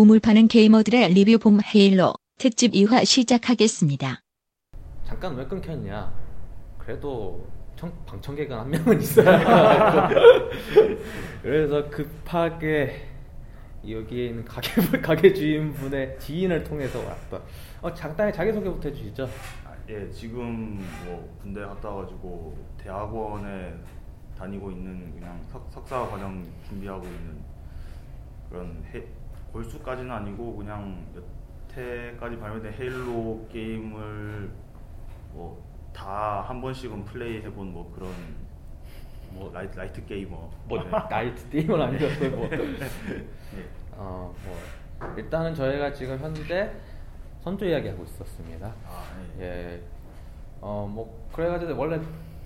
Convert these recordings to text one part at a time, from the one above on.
우물 파는 게이머들의 리뷰 봄 헤일로 특집 2화 시작하겠습니다. 잠깐 왜 끊겼냐? 그래도 청, 방청객은 한 명은 있어요. 그래서 급하게 여기에 있는 가게 가게 주인분의 지인을 통해서 왔다. 어, 잠깐 자기 소개부터 해주시죠. 아, 예, 지금 뭐 군대 갔다 와가지고 대학원에 다니고 있는 그냥 석, 석사 과정 준비하고 있는 그런 해, 골수까지는 아니고 그냥 여태까지 발매된 헤일로 게임을 뭐 다 한 번씩은 플레이 해본 뭐 그런 뭐 light, light 게이머 뭐 네. light 게이머는 아니었어요. 뭐. 예. 어, 뭐 일단은 저희가 지금 현재 선조 이야기하고 있었습니다. 아, 예. 예. 어, 뭐 그래가지고 원래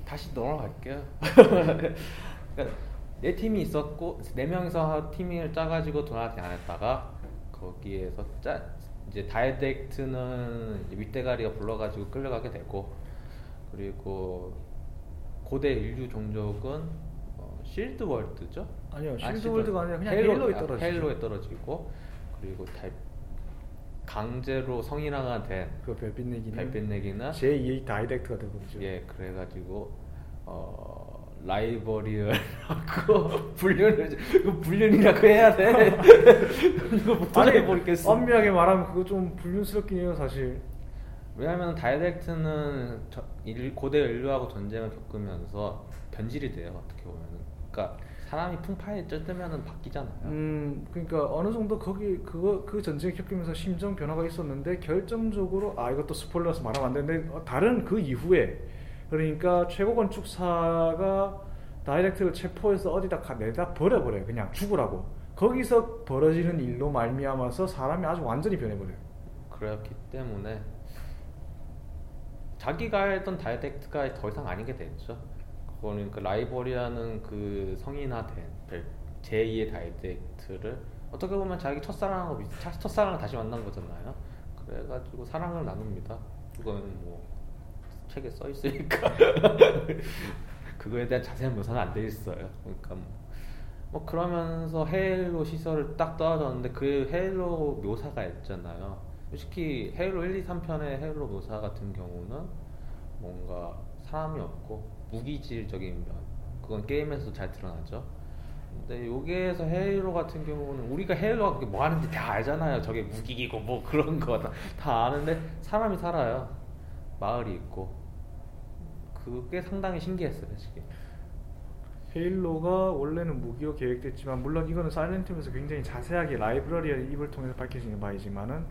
다시 넘어갈게요. 그러니까 네 팀이 있었고 네 명이서 팀을 짜가지고 돌아다녔다가 거기에서 짜 이제 다이렉트는 윗대가리가 불러가지고 끌려가게 되고 그리고 고대 인류 종족은 어, 실드 월드죠? 아니요, 아, 실드 월드가 아니라 그냥 헤일로에 아, 떨어지죠. 헤일로에 떨어지고 그리고 달, 강제로 성인화가 된 그 별빛 내기는 별빛 내기나 제2의 다이렉트가 되버리죠. 예 그래가지고 어 라이벌이를 하고 불륜을 이거 불륜이라고 해야 돼? 이거 못 아니, 모르겠어. 엄밀하게 말하면 그거 좀 불륜스럽긴 해요, 사실. 왜냐하면 다이렉트는 고대 인류하고 전쟁을 겪으면서 변질이 돼요 어떻게 보면은. 그러니까 사람이 풍파에 쪄들면은 바뀌잖아요. 음, 그러니까 어느 정도 거기 그거 그 전쟁을 겪으면서 심정 변화가 있었는데 결정적으로 아 이것도 스포일러서 말하면 안 되는데 어, 다른 그 이후에 그러니까 최고 건축사가 다이렉트를 체포해서 어디다 가- 내다 버려버려요. 그냥 죽으라고. 거기서 벌어지는 일로 말미암아서 사람이 아주 완전히 변해버려요. 그렇기 때문에 자기가 했던 다이렉트가 더 이상 아니게 됐죠. 그거는 그 라이벌이라는 그 성인화된 별- 제2의 다이렉트를 어떻게 보면 자기 첫사랑하고 첫사랑을 다시 만난 거잖아요. 그래가지고 사랑을 나눕니다. 그거는 뭐 책에 써 있으니까 그거에 대한 자세한 묘사는 안 돼 있어요. 그러니까 뭐, 뭐 그러면서 헤일로 시설을 딱 떨어졌는데 그 헤일로 묘사가 있잖아요. 솔직히 헤일로 1, 2, 3편의 헤일로 묘사 같은 경우는 뭔가 사람이 없고 무기질적인 면 그건 게임에서 잘 드러나죠. 근데 여기에서 헤일로 같은 경우는 우리가 헤일로가 그게 뭐 하는지 다 알잖아요. 저게 무기기고 뭐 그런 거 다 아는데 사람이 살아요. 마을이 있고 그게 상당히 신기했어요, 솔직히. 헤일로가 원래는 무기로 계획됐지만 물론 이거는 사이렌팀에서 굉장히 자세하게 라이브러리의 입을 통해서 밝혀지는 바이지만은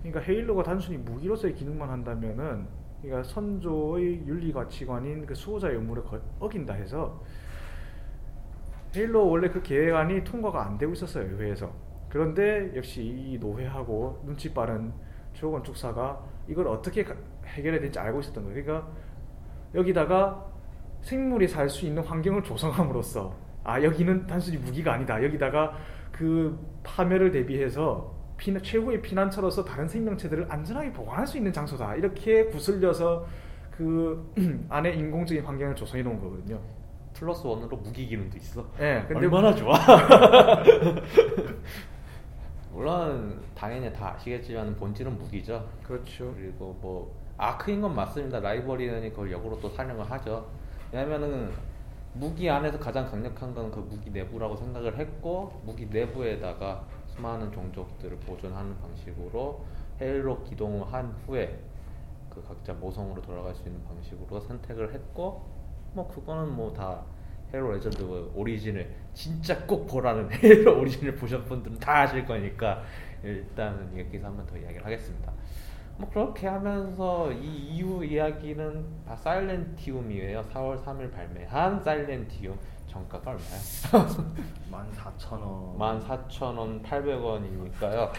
그러니까 헤일로가 단순히 무기로서의 기능만 한다면은 그러니까 선조의 윤리 가치관인 그 수호자의 의무를 거- 어긴다 해서 헤일로 원래 그 계획안이 통과가 안 되고 있었어요 의회에서 그런데 역시 이 노회하고 눈치 빠른 최고건축사가 이걸 어떻게 가- 해결해야 될지 알고 있었던 거예요 그러니까 여기다가 생물이 살 수 있는 환경을 조성함으로써 아 여기는 단순히 무기가 아니다 여기다가 그 파멸을 대비해서 피난- 최고의 피난처로서 다른 생명체들을 안전하게 보관할 수 있는 장소다 이렇게 구슬려서 그 안에 인공적인 환경을 조성해 놓은 거거든요. 플러스 원으로 무기 기능도 있어. 예, 근데 얼마나 좋아. 물론 당연히 다 아시겠지만 본질은 무기죠. 그렇죠. 그리고 뭐 아크인 건 맞습니다. 라이벌이니 그걸 역으로 또 사용을 하죠. 왜냐면은 무기 안에서 가장 강력한 건 그 무기 내부라고 생각을 했고 무기 내부에다가 수많은 종족들을 보존하는 방식으로 헤일로 기동을 한 후에 그 각자 모성으로 돌아갈 수 있는 방식으로 선택을 했고 뭐 그거는 뭐다 헤일로 레전드 오리진을 진짜 꼭 보라는 헤일로 오리진을 보신 분들은 다 아실 거니까 일단은 여기서 한번 더 이야기를 하겠습니다. 뭐 그렇게 하면서 이 이후 이야기는 다 사일렌티움이에요. 4월 3일 발매한 사일렌티움 정가가 얼마야? 14,000원 14,000원 800원이니까요.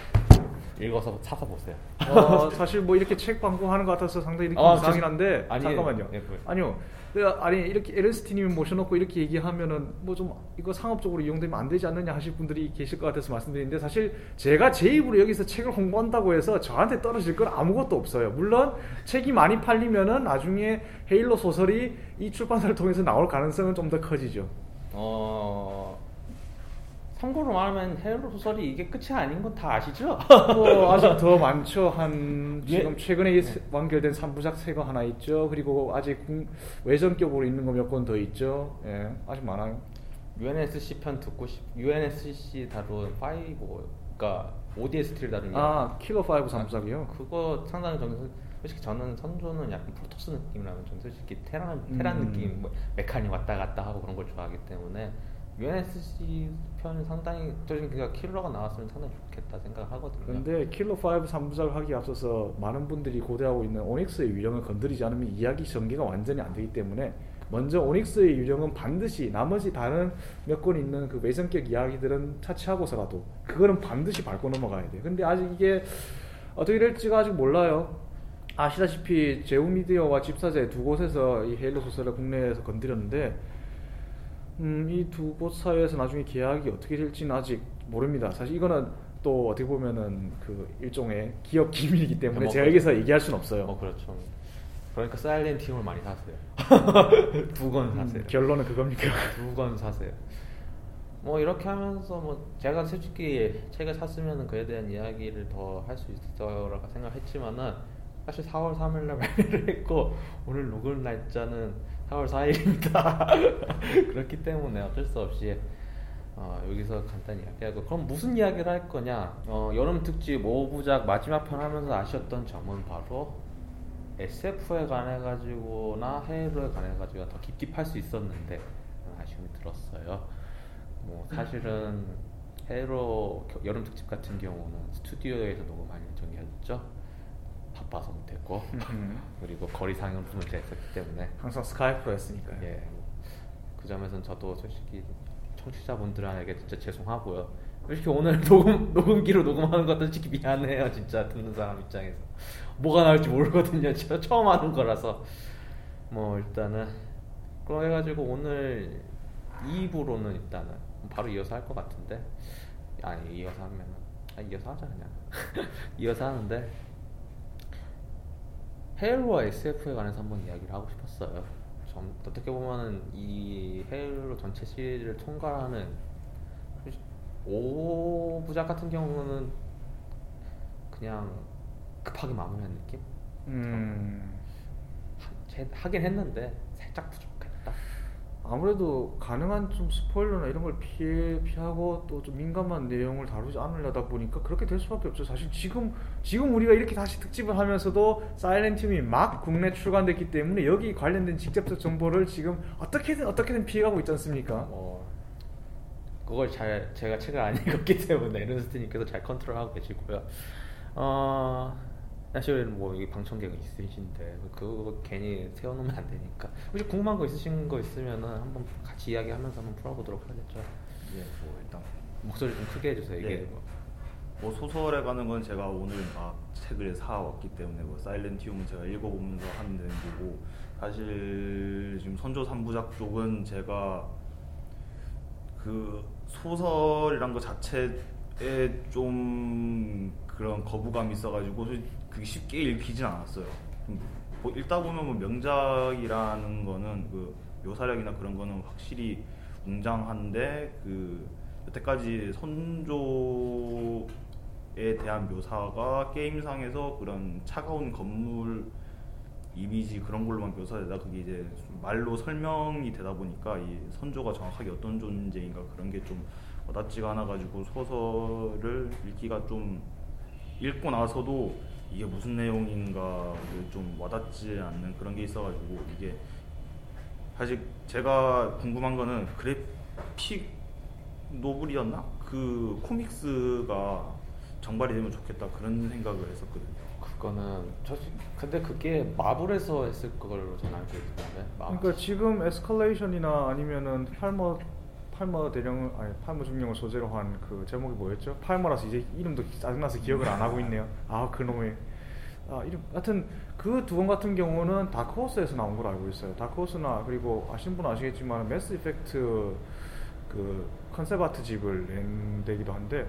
읽어서 사서 보세요. 어, 사실 뭐 이렇게 책 광고하는 것 같아서 상당히 느낌이 아, 이상하긴 저- 한데. 잠깐만요. 예, 뭐요? 아니요. 그, 아니 이렇게 에른스티님이 모셔놓고 이렇게 얘기하면은 뭐 좀 이거 상업적으로 이용되면 안 되지 않느냐 하실 분들이 계실 것 같아서 말씀드리는데 사실 제가 제 입으로 여기서 책을 홍보한다고 해서 저한테 떨어질 건 아무것도 없어요. 물론 책이 많이 팔리면은 나중에 헤일로 소설이 이 출판사를 통해서 나올 가능성은 좀 더 커지죠. 어 참고로 말하면 헤일로 소설이 이게 끝이 아닌 건 다 아시죠? 뭐 아직 더 많죠. 한 예. 지금 최근에 완결된 3부작 세거 하나 있죠. 그리고 아직 국- 외전격으로 있는 거 몇 권 더 있죠. 예, 아직 많아요. UNSC 편 듣고 싶 UNSC 다룬 5 그러니까 ODST를 다룬 아, 킬러 5 3부작이요. 그거 상당히 저는 솔직히 저는 선조는 약간 프로토스 느낌이라면 저는 솔직히 테란 테란 음. 느낌 뭐 메카닉 왔다 갔다 하고 그런 걸 좋아하기 때문에 UNSC 편은 상당히 저 지금 그러니까 킬러가 나왔으면 상당히 좋겠다 생각하거든요. 그런데 킬러 5 3부작을 하기 앞서서 많은 분들이 고대하고 있는 오닉스의 유령을 건드리지 않으면 이야기 전개가 완전히 안 되기 때문에 먼저 오닉스의 유령은 반드시 나머지 다른 몇 권 있는 그 외전격 이야기들은 차치하고서라도 그거는 반드시 밟고 넘어가야 돼요. 근데 아직 이게 어떻게 될지가 아직 몰라요. 아시다시피 제우미디어와 집사제 두 곳에서 이 헤일로 소설을 국내에서 건드렸는데 음, 이 두 곳 사이에서 나중에 계약이 어떻게 될지는 아직 모릅니다. 사실 이거는 또 어떻게 보면은 그 일종의 기업 기밀이기 때문에 뭐 제가 그렇죠. 여기서 얘기할 수는 없어요. 어 그렇죠. 그러니까 사일렌티움을 많이 사세요. 두 권 사세요. 음, 결론은 그겁니까? 두 권 사세요. 뭐 이렇게 하면서 뭐 제가 솔직히 책을 샀으면 그에 대한 이야기를 더 할 수 있어라고 생각했지만은 사실 4월 3일 날 발매를 했고 오늘 녹음 날짜는 4월 4일입니다. 그렇기 때문에 어쩔 수 없이 어, 여기서 간단히 이야기하고 그럼 무슨 이야기를 할 거냐? 어, 여름 특집 5부작 마지막 편 하면서 아쉬웠던 점은 바로 SF에 관해 가지고나 헤이로에 관해 가지고 더 깊게 팔수 있었는데 아쉬움이 들었어요. 뭐 사실은 겨- 여름 특집 같은 경우는 스튜디오에서 녹음할 예정이었죠. 바빠서 못했고 음. 그리고 거리 상영분을 했었기 때문에 항상 스카이프로 했으니까요. 예. 그 점에서는 저도 솔직히 청취자분들에게 진짜 죄송하고요. 솔직히 오늘 녹음 녹음기로 녹음하는 것도 솔직히 미안해요. 진짜 듣는 사람 입장에서 뭐가 나올지 모르거든요. 제가 처음 하는 거라서 뭐 일단은 그럼 해가지고 오늘 2부로는 일단은 바로 이어서 할 것 같은데 아니 이어서 하면은 아, 이어서 하자 그냥 이어서 하는데 헤일로와 SF에 관해서 한번 이야기를 하고 싶었어요. 좀 어떻게 보면은 이 헤일로 전체 시리즈를 통과하는 5부작 같은 경우는 그냥 급하게 마무리한 느낌? 음. 하, 제- 하긴 했는데 살짝 부족했다. 아무래도 가능한 좀 스포일러나 이런 걸 피해 피하고 또 좀 민감한 내용을 다루지 않으려다 보니까 그렇게 될 수밖에 없죠. 사실 지금 지금 우리가 이렇게 다시 특집을 하면서도 사이렌팀이 막 국내 출간됐기 때문에 여기 관련된 직접적 정보를 지금 어떻게든 어떻게든 피해가고 있지 않습니까? 뭐 그걸 잘 제가 책을 안 읽었기 때문에 에른스트님께서 잘 컨트롤하고 계시고요. 어 사실 뭐 여기 방청객은 있으신데 그거 괜히 세워놓으면 안 되니까 혹시 궁금한 거 있으신 거 있으면은 한번 같이 이야기하면서 한번 풀어보도록 하겠죠. 예, 뭐 일단 목소리 좀 크게 해주세요. 이게 네. 뭐. 뭐 소설에 가는 건 제가 오늘 막 책을 사 왔기 때문에 뭐 사일렌티움은 제가 읽어보면서 하면 되는 거고 사실 지금 선조 3부작 쪽은 제가 그 소설이란 것 자체에 좀 그런 거부감이 있어가지고 그게 쉽게 읽히진 않았어요. 뭐 읽다 보면 뭐 명작이라는 거는 그 묘사력이나 그런 거는 확실히 웅장한데 그 여태까지 선조에 대한 묘사가 게임상에서 그런 차가운 건물 이미지 그런 걸로만 묘사되다 그게 이제 말로 설명이 되다 보니까 이 선조가 정확하게 어떤 존재인가 그런 게 좀 와닿지가 않아가지고 소설을 읽기가 좀 읽고 나서도 이게 무슨 내용인가 좀 와닿지 않는 그런 게 있어가지고 이게 사실 제가 궁금한 거는 그래픽 노블이었나 그 코믹스가 정발이 되면 좋겠다 그런 생각을 했었거든요. 그거는 저 근데 그게 마블에서 했을 걸로 저는 알고 있는데. 그러니까 지금 에스컬레이션이나 아니면은 팔머 팔머 대령 아니 팔머 중령을 소재로 한 그 제목이 뭐였죠? 팔머라서 이제 이름도 짜증나서 기억을 안 하고 있네요. 아 그놈의 아 이름 하여튼 그 두 권 같은 경우는 다크호스에서 나온 걸로 알고 있어요. 다크호스나 그리고 아시는 분은 아시겠지만 매스 이펙트 그 concept art 집을 낸 데기도 한데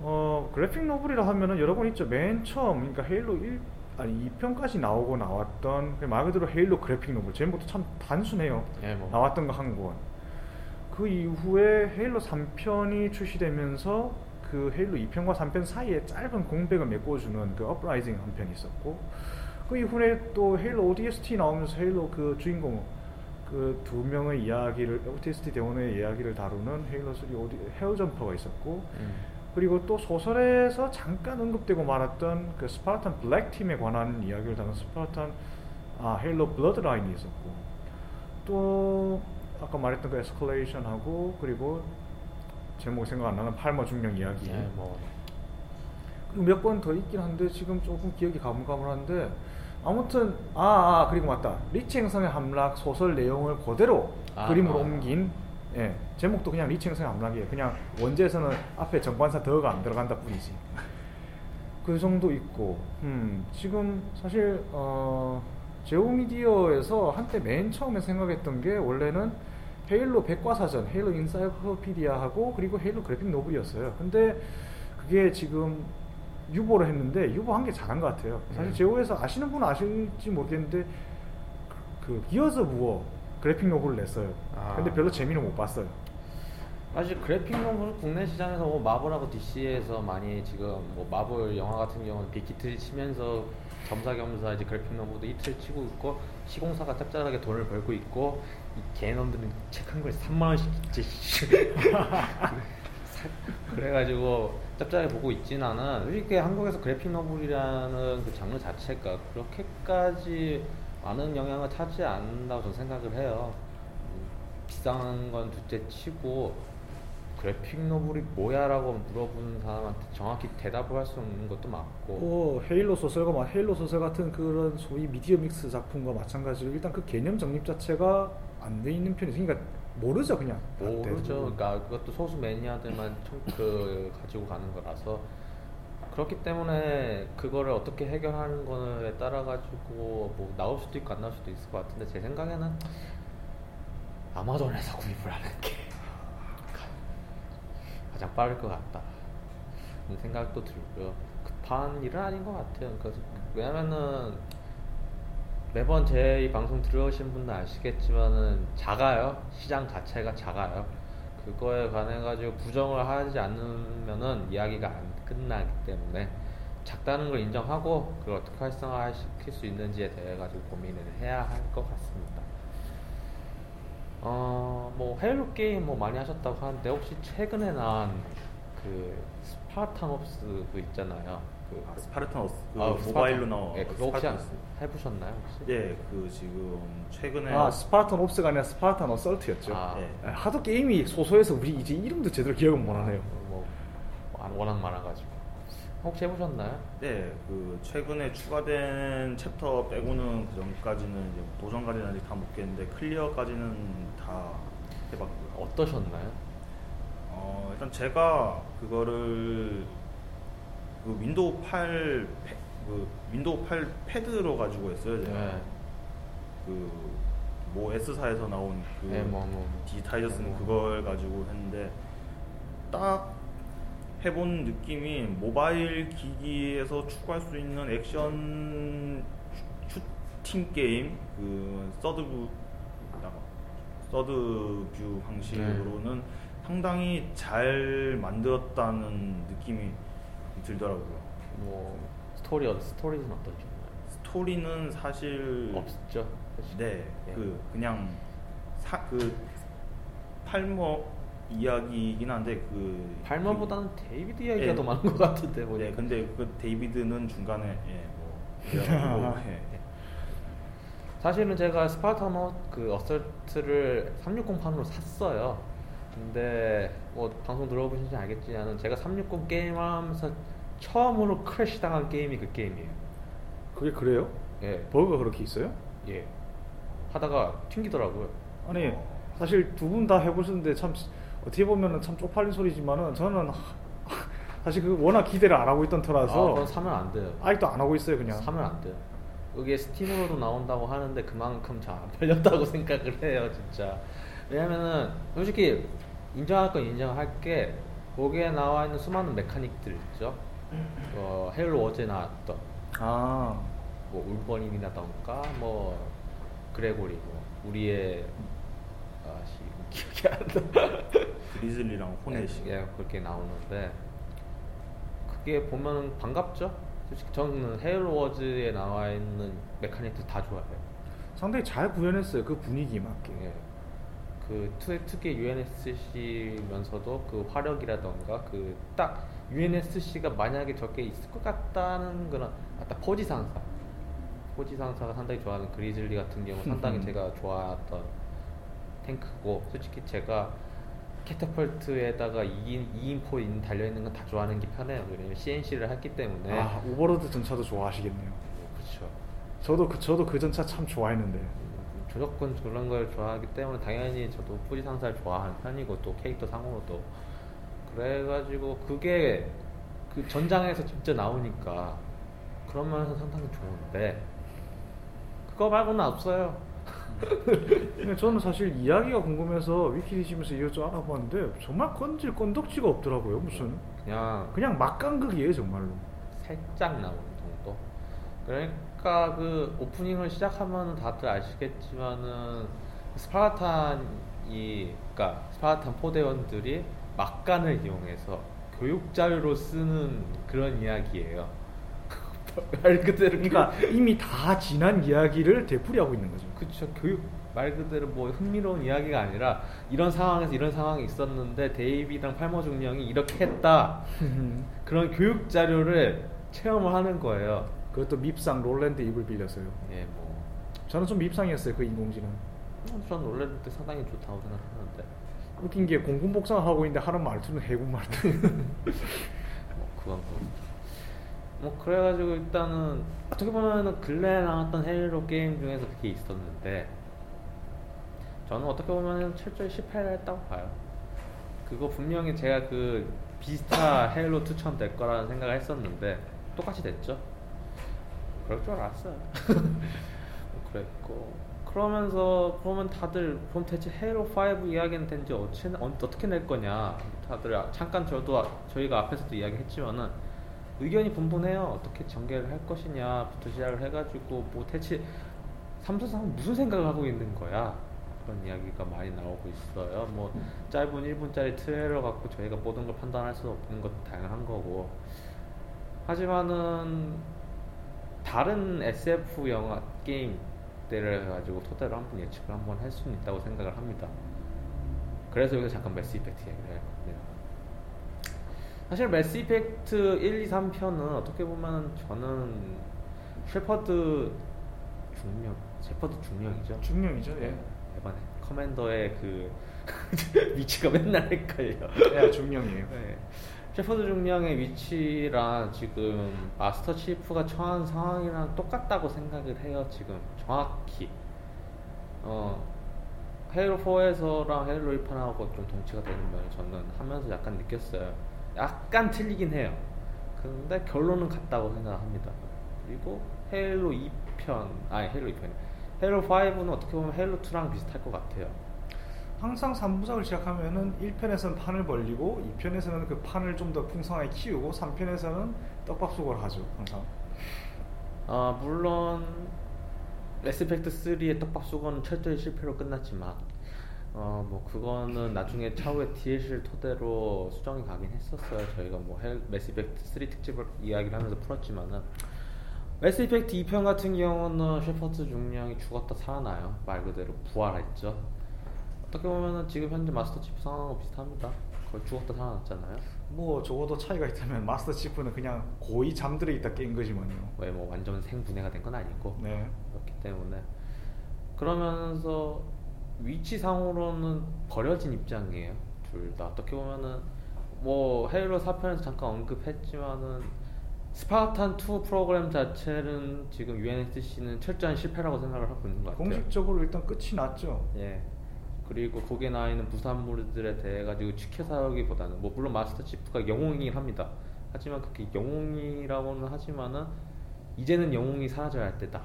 어 graphic novel이라 하면은 여러 번 있죠. 맨 처음 그러니까 헤일로 1 아니 2편까지 나오고 나왔던 말 그대로 헤일로 graphic novel 제목도 참 단순해요. 예, 뭐. 나왔던 거 한 권. 그 이후에 헤일로 3편이 출시되면서 그 헤일로 2편과 3편 사이에 짧은 공백을 메꿔주는 그 Uprising 한 편이 있었고 그 이후에 또 헤일로 ODST 나오면서 헤일로 그 주인공 그 두 명의 이야기를 ODST 대원의 이야기를 다루는 헤일로 3 오디, Helljumper가 있었고 음. 그리고 또 소설에서 잠깐 언급되고 말았던 그 스파르탄 Black 팀에 관한 이야기를 다룬 스파르탄 아 헤일로 Bloodline이 있었고 또 아까 말했던 그 Escalation하고 그리고 제목 생각 안 나는 팔머 중령 이야기. 네, 뭐. 몇 번 더 있긴 한데 지금 조금 기억이 가물가물한데 아무튼 아, 아 그리고 맞다. 리치 행성의 함락 소설 내용을 그대로 아, 그림으로 아. 옮긴 예 제목도 그냥 리치 행성의 함락이에요. 그냥 원제에서는 앞에 정관사 the가 안 들어간다 뿐이지. 그 정도 있고 음 지금 사실 어 제오미디어에서 한때 맨 처음에 생각했던 게 원래는 헤일로 백과사전, 헤일로 인사이클로피디아하고 그리고 헤일로 그래픽 노블이었어요. 근데 그게 지금 유보를 했는데 유보한 게 잘한 것 같아요. 사실 음. 제오에서 아시는 분은 아실지 모르겠는데 그, 그 기어즈 무어 그래픽 노블을 냈어요. 아. 근데 별로 재미는 못 봤어요. 사실 그래픽 노블 국내 시장에서 뭐 마블하고 DC에서 많이 지금 뭐 마블 영화 같은 경우는 빅히트를 치면서 겸사겸사 이제 그래픽 노블도 히트를 치고 있고 시공사가 짭짤하게 돈을 벌고 있고 이 개놈들은 책 한 권에 3만 원씩 있지. 그래가지고 짭짤하게 보고 있진 않은 솔직히 한국에서 그래픽 노블이라는 그 장르 자체가 그렇게까지 많은 영향을 차지 않는다고 저는 생각을 해요. 음, 비싼 건 둘째 치고 그래픽 노블이 뭐야라고 물어보는 사람한테 정확히 대답을 할 수 없는 것도 많고. 뭐 헤일로 소설과 마- 헤일로 소설 같은 그런 소위 미디어 믹스 작품과 마찬가지로 일단 그 개념 정립 자체가 안 돼 있는 편이 그러니까 모르죠 그냥. 모르죠. 그러니까 그것도 소수 매니아들만 총, 그 가지고 가는 거라서. 그렇기 때문에 그거를 어떻게 해결하는 거에 따라 가지고 뭐 나올 수도 있고 안 나올 수도 있을 것 같은데 제 생각에는 아마존에서 구입을 하는 게 가- 가장 빠를 것 같다. 그런 생각도 들고요. 급한 일은 아닌 것 같아요. 그래서 왜냐면은 매번 제 이 방송 들어오신 분들 아시겠지만은 작아요. 시장 자체가 작아요. 그거에 관해 가지고 부정을 하지 않으면은 이야기가 안 끝나기 때문에 작다는 걸 인정하고 그걸 어떻게 활성화시킬 수 있는지에 대해 가지고 고민을 해야 할 것 같습니다. 어, 뭐 헤일로 게임 뭐 많이 하셨다고 하는데 혹시 최근에 나온 그 Spartan Ops 그 있잖아요. 그 아, Spartan Ops 그 아, 모바일로 나온 예, 그거 혹시 Spartan Ops. 해보셨나요 혹시? 예, 그 지금 최근에 아 Spartan Ops가 아니라 Spartan Assault였죠. 아. 예. 아, 하도 게임이 소소해서 우리 이제 이름도 제대로 기억을 못하네요. 뭐 안- 워낙 많아가지고 혹시 해보셨나요? 네, 그 최근에 추가된 챕터 빼고는 그 전까지는 이제 도전까지는 아직 다 못 깼는데 clear까지는 다 해봤고요. 어떠셨나요? 어, 일단 제가 그거를 그 윈도우 8 패, 그 윈도우 8 패드로 가지고 했어요. 제가 네. 그 뭐 S사에서 나온 그 네, 뭐, 뭐, 뭐. 디지타이저 쓰는 뭐. 그걸 가지고 했는데 딱 해본 느낌이 모바일 기기에서 추구할 수 있는 액션 슈- 슈팅 게임 그 third view third view 방식으로는 상당히 잘 만들었다는 느낌이 들더라고요. 뭐 스토리 어 스토리는 어떠셨나요? 스토리는 사실 없죠. 네, 예. 그 그냥 사, 그 팔머 이야기이긴 한데 그 팔머보다는 데이비드 이야기가 예. 더 많은 것 같은데 그, 보니까. 네, 근데 그 데이비드는 중간에 예, 뭐 그래가지고, 예. 사실은 제가 Spartan 그 Assault를 360판으로 샀어요. 근데 뭐 방송 들어보신지 알겠지만 제가 360 게임하면서 처음으로 crash 당한 게임이 그 게임이에요. 그게 그래요? 예, 버그가 그렇게 있어요? 예. 하다가 튕기더라고요. 아니 사실 두 분 다 해보셨는데 참 어떻게 보면은 참 쪽팔린 소리지만은 저는 하- 사실 그 워낙 기대를 안 하고 있던 아, 터라서 그건 사면 안 돼요. 아직도 안 하고 있어요 그냥. 사면 안 돼요. 이게 Steam으로도 나온다고 하는데 그만큼 잘 안 팔렸다고 생각을 해요, 진짜. 왜냐면은 솔직히 인정할 건 인정할 게 거기에 나와 있는 수많은 mechanic들 있죠. 어, Halo Wars에 나왔던 아 뭐 Wolverine이라던가 뭐 그레고리 뭐 우리의 아씨 기억이 안 나. Grizzly랑 Hornet이 예, 그렇게 나오는데 그게 보면 반갑죠. 솔직히 저는 Halo Wars에 나와 있는 mechanic들 다 좋아해요. 상당히 잘 구현했어요. 그 분위기 맞게. 예. 그 투, 특히 UNSC면서도 그 화력이라던가 그 딱 UNSC가 만약에 저게 있을 것 같다는 그런 아까 포지 상사 포지 상사가 상당히 좋아하는 Grizzly 같은 경우 상당히 제가 좋아했던 탱크고 솔직히 제가 캐터펄트에다가 2인, 2인포 인 달려있는 건 다 좋아하는 게 편해요 왜냐면 CNC를 했기 때문에 아 오버로드 전차도 좋아하시겠네요. 그렇죠 저도 그 저도 그 전차 참 좋아했는데. 조작권 그런 걸 좋아하기 때문에 당연히 저도 뿌리 상사를 좋아하는 편이고 또 캐릭터 상으로도 그래가지고 그게 그 전장에서 진짜 나오니까 그런 면에서 상당히 좋은데 그거 말고는 없어요. 근데 저는 사실 이야기가 궁금해서 위키 뒤지면서 이것 좀 알아봤는데 정말 건질 건덕지가 없더라고요. 무슨 그냥 그냥 막간극이에요 정말로. 살짝 나오는 정도. 그러니까 그 오프닝을 시작하면 다들 아시겠지만은 스파르탄이 그러니까 스파르탄 포대원들이 막간을 이용해서 교육 자료로 쓰는 그런 이야기예요. 말 그대로 그러니까 이미 다 지난 이야기를 되풀이하고 있는 거죠. 그쵸 교육 말 그대로 뭐 흥미로운 이야기가 아니라 이런 상황에서 이런 상황이 있었는데 데이비랑 팔머 중령이 이렇게 했다 그런 교육 자료를 체험을 하는 거예요. 그것도 밉상 롤랜드 입을 빌려서요. 예, 뭐 저는 좀 밉상이었어요 그 인공지능. 어, 전 원래 때 상당히 좋다고 생각하는데 웃긴 게 공군 복장을 하고 있는데 하는 말투는 해군 말투. 뭐 그건 뭐. 뭐 그래가지고 일단은 어떻게 보면은 근래에 나왔던 헤일로 게임 중에서 그게 있었는데 저는 어떻게 보면은 철저히 실패를 했다고 봐요. 그거 분명히 제가 그 비스타 헤일로 2처럼 될 거라는 생각을 했었는데 똑같이 됐죠. 그럴 줄 알았어요. 뭐 그랬고 그러면서 그러면 다들 그럼 대체 헤일로 5 이야기는 된지 어찌, 어떻게 낼 거냐 다들 아- 잠깐 저도 아- 저희가 앞에서도 이야기했지만은 의견이 분분해요. 어떻게 전개를 할 것이냐부터 시작을 해가지고 뭐 대체 삼성상은 무슨 생각을 하고 있는 거야? 그런 이야기가 많이 나오고 있어요. 뭐 짧은 1분짜리 트레일러 갖고 저희가 모든 걸 판단할 수 없는 것도 당연한 거고. 하지만은 다른 SF 영화 게임들을 가지고 토대로 한번 예측을 한번 할 수는 있다고 생각을 합니다. 그래서 여기서 잠깐 매스 이펙트 얘기를 해요. 네. 사실 매스 이펙트 1, 2, 3편은 어떻게 보면 저는 셰퍼드 중령, 셰퍼드 중령이죠. 중령이죠. 예. 이번에 커맨더의 그 위치가 맨날 헷갈려. 예, 중령이에요. 네. 셰퍼드 중령의 위치랑 지금 마스터 치프가 처한 상황이랑 똑같다고 생각을 해요. 지금 정확히. 어 헤일로 4에서랑 헤일로 1편하고 좀 동치가 되는 면을 저는 하면서 약간 느꼈어요. 약간 틀리긴 해요. 근데 결론은 같다고 생각합니다. 그리고 헤일로 2편, 아니 헤일로 2편, 헤일로 5는 어떻게 보면 헤일로 2랑 비슷할 것 같아요. 항상 3부작을 시작하면은 1편에서는 판을 벌리고 2편에서는 그 판을 좀 더 풍성하게 키우고 3편에서는 떡밥속을 하죠. 항상. 아 물론 Mass Effect 3의 떡밥 수거는 철저히 실패로 끝났지만 어 뭐 그거는 나중에 차후에 DLC를 토대로 수정이 가긴 했었어요. 저희가 뭐 Mass Effect 3 특집을 이야기를 하면서 풀었지만은 Mass Effect 2편 같은 경우는 셰퍼드 중령이 죽었다 살아나요. 말 그대로 부활했죠. 어떻게 보면은 지금 현재 마스터 치프 상황하고 비슷합니다. 거의 죽었다 살아났잖아요. 뭐 적어도 차이가 있다면 마스터 치프는 그냥 고이 잠들어 있다 깬 거지만요. 왜 뭐 완전 생분해가 된 건 아니고 네. 그렇기 때문에 그러면서 위치상으로는 버려진 입장이에요 둘 다 어떻게 보면은 뭐 헤일로 4편에서 잠깐 언급했지만은 스파르탄 2 프로그램 자체는 지금 UNSC는 철저한 실패라고 생각을 하고 있는 것 같아요 공식적으로 일단 끝이 났죠. 예. 그리고 거기에 나와 있는 부산물들에 대해 가지고 지켜사기보다는 뭐 물론 마스터 치프가 영웅이긴 합니다. 하지만 그게 영웅이라고는 하지만은 이제는 영웅이 사라져야 할 때다.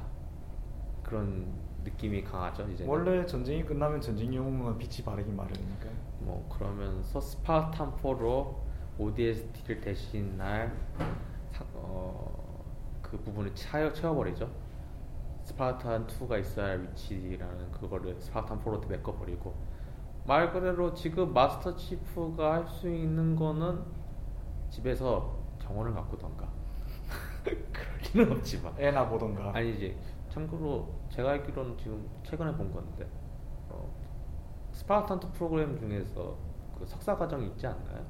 그런 느낌이 강하죠. 이제 원래 전쟁이 끝나면 전쟁 영웅은 빛이 바르기 마련이니까. 뭐 그러면서 스파르탄 4로 ODST를 대신할 사- 어, 그 부분을 채워, 채워버리죠. Spartan 2가 있어야 할 위치라는 그거를 Spartan 4로 메꿔버리고 말 그대로 지금 마스터 치프가 할 수 있는 거는 집에서 정원을 가꾸던가 그럴 리는 없지만 애나 보던가. 아니지 참고로 제가 알기로는 지금 최근에 본 건데 어, Spartan 프로그램 중에서 그 석사 과정이 있지 않나요?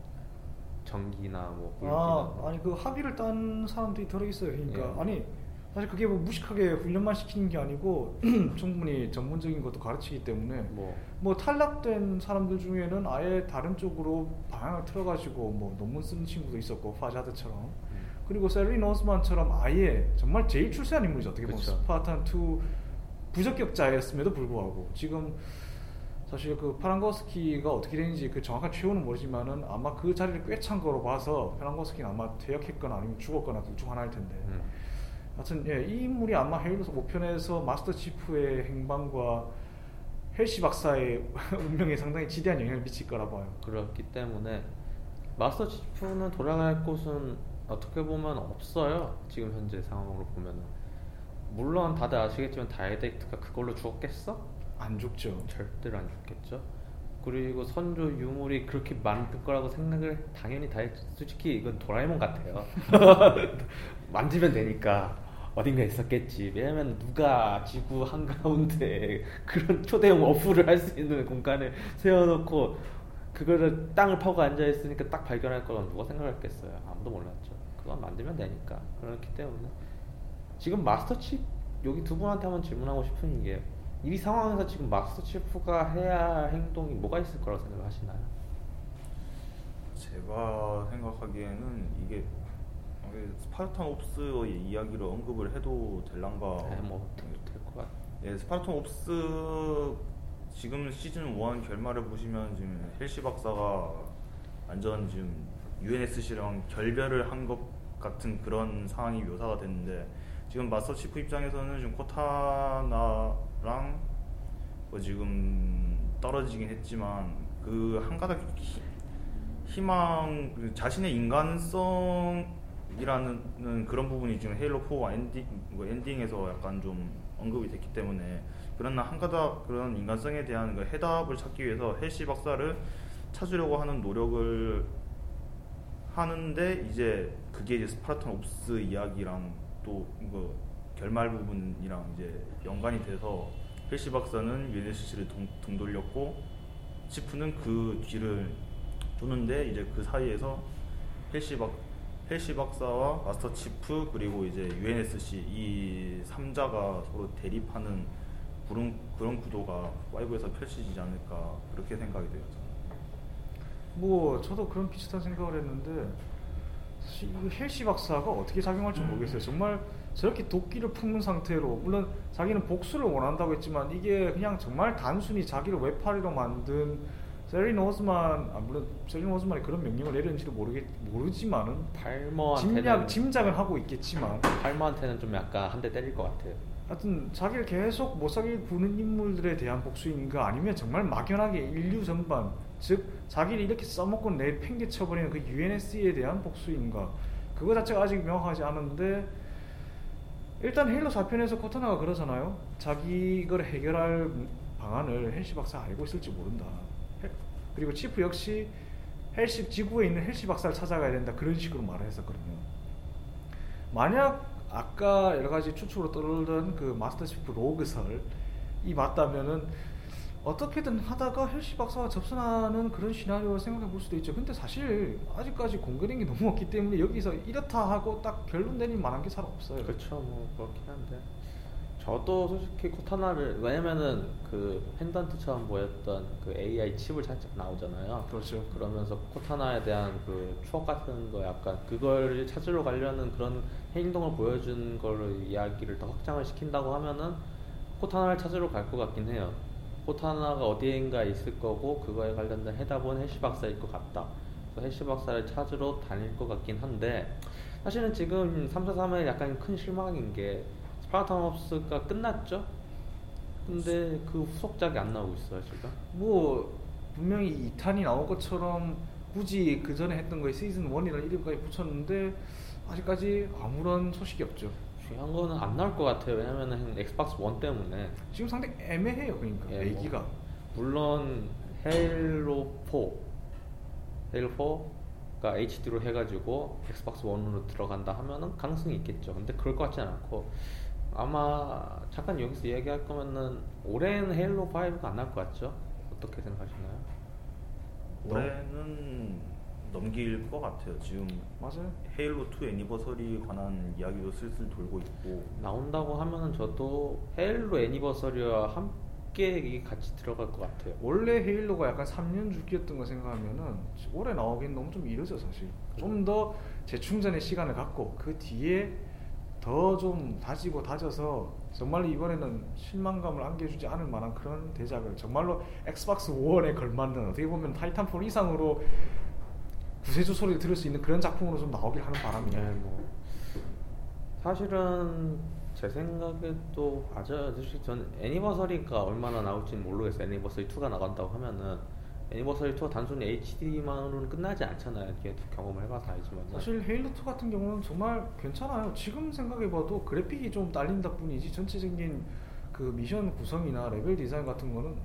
전기나 뭐 아, 뭐. 아니 그 학위를 딴 사람들이 들어 있어요. 그러니까 예. 아니 사실 그게 뭐 무식하게 훈련만 시키는 게 아니고 충분히 전문적인 것도 가르치기 때문에 뭐 뭐 탈락된 사람들 중에는 아예 다른 쪽으로 방향을 틀어가지고 뭐 논문 쓰는 친구도 있었고 파자드처럼 음. 그리고 셀리 노스만처럼 아예 정말 제일 출세한 인물이죠 어떻게 보면 그쵸. 스파르탄 2 부적격자였음에도 불구하고 지금 사실 그 파랑거스키가 어떻게 되는지 그 정확한 최후는 모르지만은 아마 그 자리를 꿰찬 거로 봐서 파랑거스키는 아마 퇴역했거나 아니면 죽었거나 둘 중 하나일 텐데 음. 하여튼 예, 이 인물이 아마 헤일로 5편에서 마스터 치프의 행방과 헬시 박사의 운명에 상당히 지대한 영향을 미칠 거라 봐요. 그렇기 때문에 마스터 치프는 돌아갈 곳은 어떻게 보면 없어요. 지금 현재 상황으로 보면은 물론 다들 아시겠지만 다이렉트가 그걸로 죽었겠어? 안 죽죠. 절대로 안 죽겠죠. 그리고 선조 유물이 그렇게 많을 거라고 생각을 당연히 다 했. 솔직히 이건 도라에몽 같아요. 만지면 되니까 어딘가 있었겠지. 왜냐면 누가 지구 한가운데 그런 초대형 어부를 할수 있는 공간을 세워놓고 그거를 땅을 파고 앉아 있으니까 딱 발견할 거란 누가 생각했겠어요. 아무도 몰랐죠. 그건 만들면 되니까 그렇기 때문에 지금 마스터 칩 여기 두 분한테 한번 질문하고 싶은 게 이 상황에서 지금 마스터 치프가 해야 할 행동이 뭐가 있을 거라고 생각하시나요? 제가 생각하기에는 이게 Spartan Ops의 이야기를 언급을 해도 될란가 네, 뭐될것 같. 예, Spartan Ops 지금 시즌 1 결말을 보시면 지금 헬시 박사가 완전 지금 UNSC랑 결별을 한 것 같은 그런 상황이 묘사가 됐는데 지금 마스터 치프 입장에서는 지금 코타나랑 뭐 지금 떨어지긴 했지만 그 한 가닥 희- 희망 그 자신의 인간성이라는 그런 부분이 지금 Halo 4 엔딩 뭐 엔딩에서 약간 좀 언급이 됐기 때문에 그런 한 가닥 그런 인간성에 대한 그 해답을 찾기 위해서 헬시 박사를 찾으려고 하는 노력을 하는데 이제 그게 이제 Spartan Ops 이야기랑 또 이거 결말 부분이랑 이제 연관이 돼서 헬시 박사는 등, 등돌렸고 치프는 그 뒤를 쫓는데 이제 그 사이에서 헬시 박 헬시 박사와 마스터 치프 그리고 이제 UNSC 이 3자가 서로 대립하는 그런 그런 구도가 5에서 펼쳐지지 않을까 그렇게 생각이 돼요. 뭐 저도 그런 비슷한 생각을 했는데 사실 이 헬시 박사가 어떻게 작용할지 모르겠어요. 정말 저렇게 도끼를 품은 상태로 물론 자기는 복수를 원한다고 했지만 이게 그냥 정말 단순히 자기를 외파리로 만든 세린 오스만 아 물론 세린 오스만이 그런 명령을 내렸는지를 모르겠 모르지만은 짐작 짐작을 하고 있겠지만 팔머한테는 좀 약간 한 대 때릴 것 같아요. 하여튼 자기를 계속 못 살게 구는 인물들에 대한 복수인가 아니면 정말 막연하게 인류 전반 즉 자기를 이렇게 써먹고 내팽개쳐버리는 그 UNSC에 대한 복수인가? 그거 자체가 아직 명확하지 않은데 일단 Halo 4편에서 코타나가 그러잖아요. 자기 이걸 해결할 방안을 헬시 박사가 알고 있을지 모른다. 헬- 그리고 치프 역시 헬시 지구에 있는 헬시 박사를 찾아가야 된다. 그런 식으로 말을 했었거든요. 만약 아까 여러 가지 추측으로 떠오르던 그 마스터 치프 rogue설이 맞다면은 어떻게든 하다가 헬시 박사가 접선하는 그런 시나리오를 생각해 볼 수도 있죠. 근데 사실 아직까지 공개된 게 너무 없기 때문에 여기서 이렇다 하고 딱 결론 내릴 만한 게 잘 없어요. 그렇죠, 뭐 그렇긴 한데 저도 솔직히 코타나를 왜냐면은 그 펜던트처럼 보였던 그 AI 칩을 살짝 나오잖아요. 그렇죠. 그러면서 코타나에 대한 그 추억 같은 거 약간 그걸 찾으러 가려는 그런 행동을 보여준 걸로 이야기를 더 확장을 시킨다고 하면은 코타나를 찾으러 갈 것 같긴 해요. 코타나가 어디엔가 있을 거고 그거에 관련된 해답은 해시 박사일 것 같다. 그래서 해시 박사를 찾으러 다닐 것 같긴 한데 사실은 지금 343에 약간 큰 실망인 게 Spartan Ops가 끝났죠. 근데 그 후속작이 안 나오고 있어요 지금. 뭐 분명히 2탄이 나온 것처럼 굳이 그 전에 했던 거에 시즌 1이라는 이름까지 붙였는데 아직까지 아무런 소식이 없죠. 중요한 거는 안 나올 것 같아요. 왜냐면은 Xbox One 때문에 지금 상당히 애매해요, 그러니까 예, 뭐, 얘기가. 물론 Halo 4, Halo 4가 HD로 해가지고 Xbox One으로 들어간다 하면은 가능성이 있겠죠. 근데 그럴 것 같지는 않고 아마 잠깐 여기서 이야기할 거면은 올해는 Halo 5가 안 나올 것 같죠? 어떻게 생각하시나요? 올해는 넘길 것 같아요. 지금 맞아요. Halo 2 Anniversary 관한 이야기도 슬슬 돌고 있고 나온다고 하면은 저도 Halo Anniversary와 함께 같이 들어갈 것 같아요. 원래 Halo가 약간 3년 주기였던 거 생각하면은 올해 나오긴 너무 좀 이르죠 사실. 좀 더 재충전의 시간을 갖고 그 뒤에 더 좀 다지고 다져서 정말로 이번에는 실망감을 안겨주지 않을 만한 그런 대작을 정말로 Xbox One에 걸맞는 어떻게 보면 Titanfall 이상으로 구세주 소리를 들을 수 있는 그런 작품으로 좀 나오길 하는 바람이에요. 네, 뭐 사실은 제 생각에도 맞아요. 사실 저는 Anniversary가 얼마나 나올지는 모르겠어요. Anniversary 2가 나간다고 하면은 Anniversary 2가 단순히 HD만으로는 끝나지 않잖아요. 이게 경험을 해봐서 알지만 사실 Halo 2 같은 경우는 정말 괜찮아요. 지금 생각해봐도 그래픽이 좀 딸린다 뿐이지 전체적인 그 미션 구성이나 레벨 디자인 같은 거는